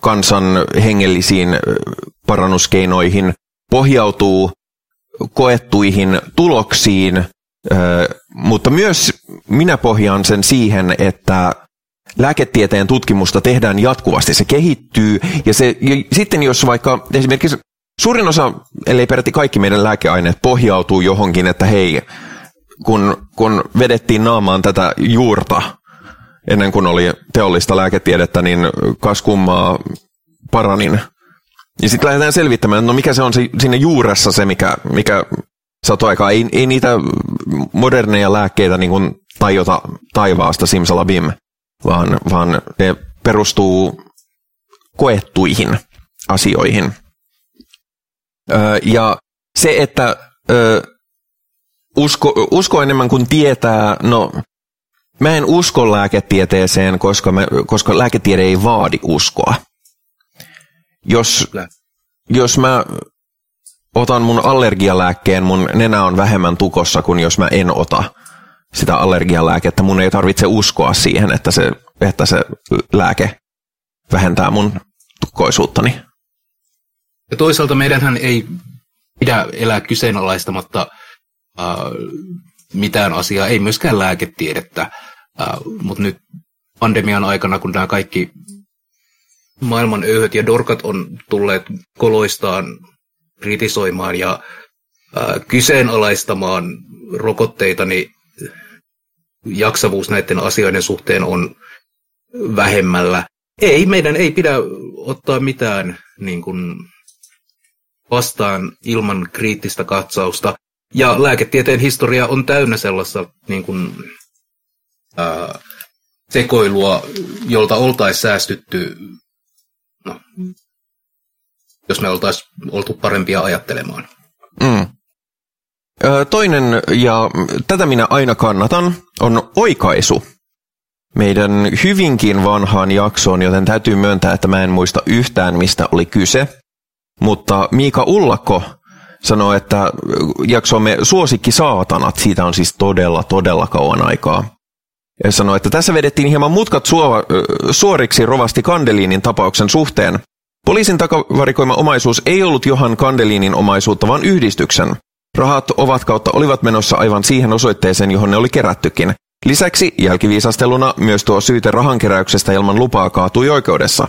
kansan hengellisiin parannuskeinoihin, pohjautuu koettuihin tuloksiin, ö, mutta myös minä pohjaan sen siihen, että lääketieteen tutkimusta tehdään jatkuvasti, se kehittyy ja, se, ja sitten jos vaikka esimerkiksi suurin osa, ellei peräti kaikki meidän lääkeaineet pohjautuu johonkin, että hei, kun, kun vedettiin naamaan tätä juurta ennen kuin oli teollista lääketiedettä, niin kas kummaa paranin. Ja sitten lähdetään selvittämään, no mikä se on si- siinä juuressa se, mikä, mikä satoaikaa. Ei, ei niitä moderneja lääkkeitä niin kuin tajota taivaasta simsalabim, vaan, vaan ne perustuu koettuihin asioihin. Öö, ja se, että öö, usko, usko enemmän kuin tietää, no mä en usko lääketieteeseen, koska, me, koska lääketiede ei vaadi uskoa. Jos, jos mä otan mun allergialääkkeen, mun nenä on vähemmän tukossa kuin jos mä en ota sitä allergialääkettä. Mun ei tarvitse uskoa siihen, että se, että se lääke vähentää mun tukkoisuuttani. Ja toisaalta meidänhän ei pidä elää kyseenalaistamatta äh, mitään asiaa, ei myöskään lääketiedettä. Äh, Mutta nyt pandemian aikana, kun nämä kaikki maailman öyhöt ja dorkat on tulleet koloistaan kritisoimaan ja äh, kyseenalaistamaan rokotteita, niin jaksavuus näiden asioiden suhteen on vähemmällä. Ei, meidän ei pidä ottaa mitään niin kuin, vastaan ilman kriittistä katsausta. Ja lääketieteen historia on täynnä sellaista niin kuin, ää, sekoilua, jolta oltaisiin säästytty, no, jos me oltaisiin oltu parempia ajattelemaan. Mm. Toinen, ja tätä minä aina kannatan, on oikaisu meidän hyvinkin vanhaan jaksoon, joten täytyy myöntää, että mä en muista yhtään, mistä oli kyse. Mutta Miika Ullakko sanoi, että jaksomme Suosikki saatanat, siitä on siis todella, todella kauan aikaa. Ja sanoi, että tässä vedettiin hieman mutkat suova, suoriksi rovasti Kandeliinin tapauksen suhteen. Poliisin takavarikoima omaisuus ei ollut Johan Kandeliinin omaisuutta, vaan yhdistyksen. Rahat ovat kautta olivat menossa aivan siihen osoitteeseen, johon ne oli kerättykin. Lisäksi jälkiviisasteluna myös tuo syyte rahankeräyksestä ilman lupaa kaatui oikeudessa.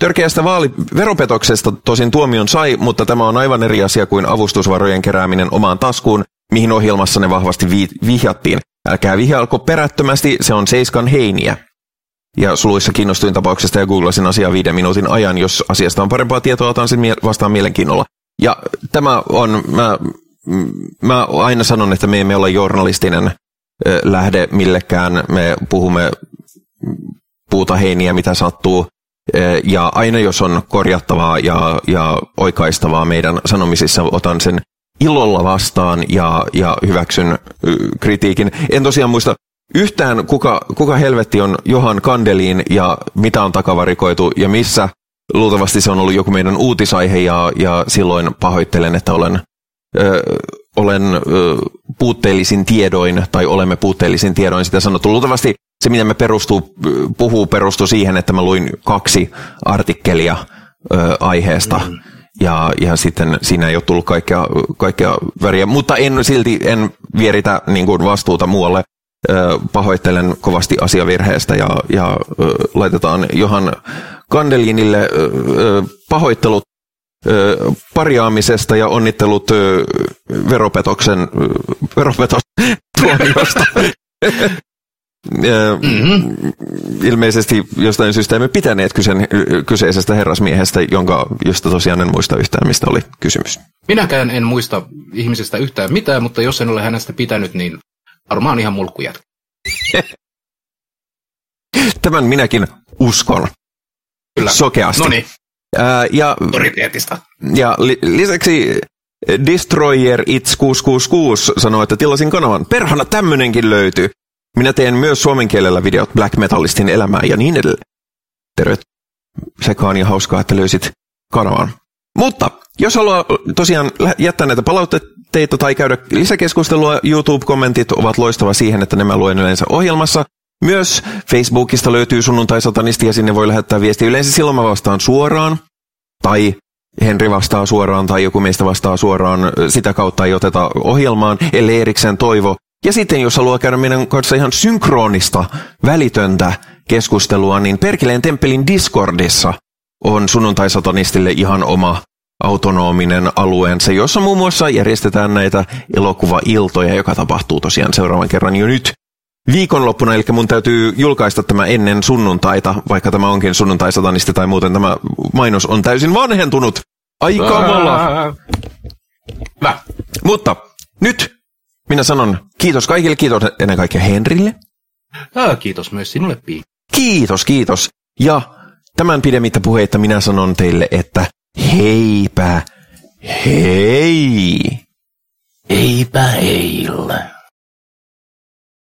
Törkeästä vaaliveropetoksesta tosin tuomion sai, mutta tämä on aivan eri asia kuin avustusvarojen kerääminen omaan taskuun, mihin ohjelmassa ne vahvasti vi- vihjattiin. Älkää vihjailko perättömästi, se on Seiskan heiniä. Ja suluissa kiinnostuin tapauksesta ja googlasin asiaa viiden minuutin ajan. Jos asiasta on parempaa tietoa, otan sen vastaan mielenkiinnolla. Ja tämä on, mä, mä aina sanon, että me emme ole journalistinen lähde millekään. Me puhumme puuta heiniä, mitä sattuu. Ja aina jos on korjattavaa ja, ja oikaistavaa meidän sanomisissa, otan sen ilolla vastaan ja, ja hyväksyn kritiikin. En tosiaan muista yhtään, kuka, kuka helvetti on Johan Kandeliin ja mitä on takavarikoitu ja missä. Luultavasti se on ollut joku meidän uutisaihe ja, ja silloin pahoittelen, että olen, ö, olen ö, puutteellisin tiedoin tai olemme puutteellisin tiedoin sitä sanottu. Luultavasti se, mitä me perustuu, puhuu, perustuu siihen, että mä luin kaksi artikkelia ö, aiheesta. Mm. Ja, ja sitten siinä ei ole tullut kaikkea, kaikkea väriä, mutta en silti en vieritä niin kuin vastuuta muualle. Ö, pahoittelen kovasti asiavirheestä ja, ja ö, laitetaan Johan Kandelinille ö, pahoittelut parjaamisesta ja onnittelut veropetoksen veropetos tuomiosta. Mm-hmm. Ilmeisesti jostain syystä emme pitäneet kysen, kyseisestä herrasmiehestä, jonka, josta tosiaan en muista yhtään, mistä oli kysymys. Minäkään en muista ihmisestä yhtään mitään, mutta jos en ole hänestä pitänyt, niin varmaan ihan mulkkujat. Tämän minäkin uskon. Kyllä. Sokeasti. No niin. Ja, ja li, lisäksi Destroyer It's 666 sanoi, että tilasin kanavan. Perhana tämmönenkin löytyy. Minä teen myös suomen kielellä videot black metalistin elämää ja niin edelleen. Tervet sekaan ja hauskaa, että löysit kanavan. Mutta jos haluaa tosiaan jättää näitä palautteita tai käydä lisäkeskustelua, YouTube-kommentit ovat loistava siihen, että nämä luen yleensä ohjelmassa. Myös Facebookista löytyy sunnuntai-satanisti ja sinne voi lähettää viestiä. Yleensä silloin mä vastaan suoraan, tai Henri vastaa suoraan tai joku meistä vastaa suoraan. Sitä kautta ei oteta ohjelmaan, ellei erikseen toivo. Ja sitten jos haluaa käydä meidän kanssa ihan synkronista, välitöntä keskustelua, niin Perkeleen temppelin Discordissa on sunnuntai-satanistille ihan oma autonominen alueensa, jossa muun muassa järjestetään näitä elokuvailtoja, joka tapahtuu tosiaan seuraavan kerran jo nyt viikonloppuna, eli mun täytyy julkaista tämä ennen sunnuntaita, vaikka tämä onkin sunnuntai-satanisti tai muuten tämä mainos on täysin vanhentunut. Aika Hyvä. Mutta nyt minä sanon kiitos kaikille, kiitos ennen kaikkea Henrille. Ah, kiitos myös sinulle, Pii. Kiitos, kiitos. Ja tämän pidemmittä puheitta minä sanon teille, että heipä, hei. Eipä heillä.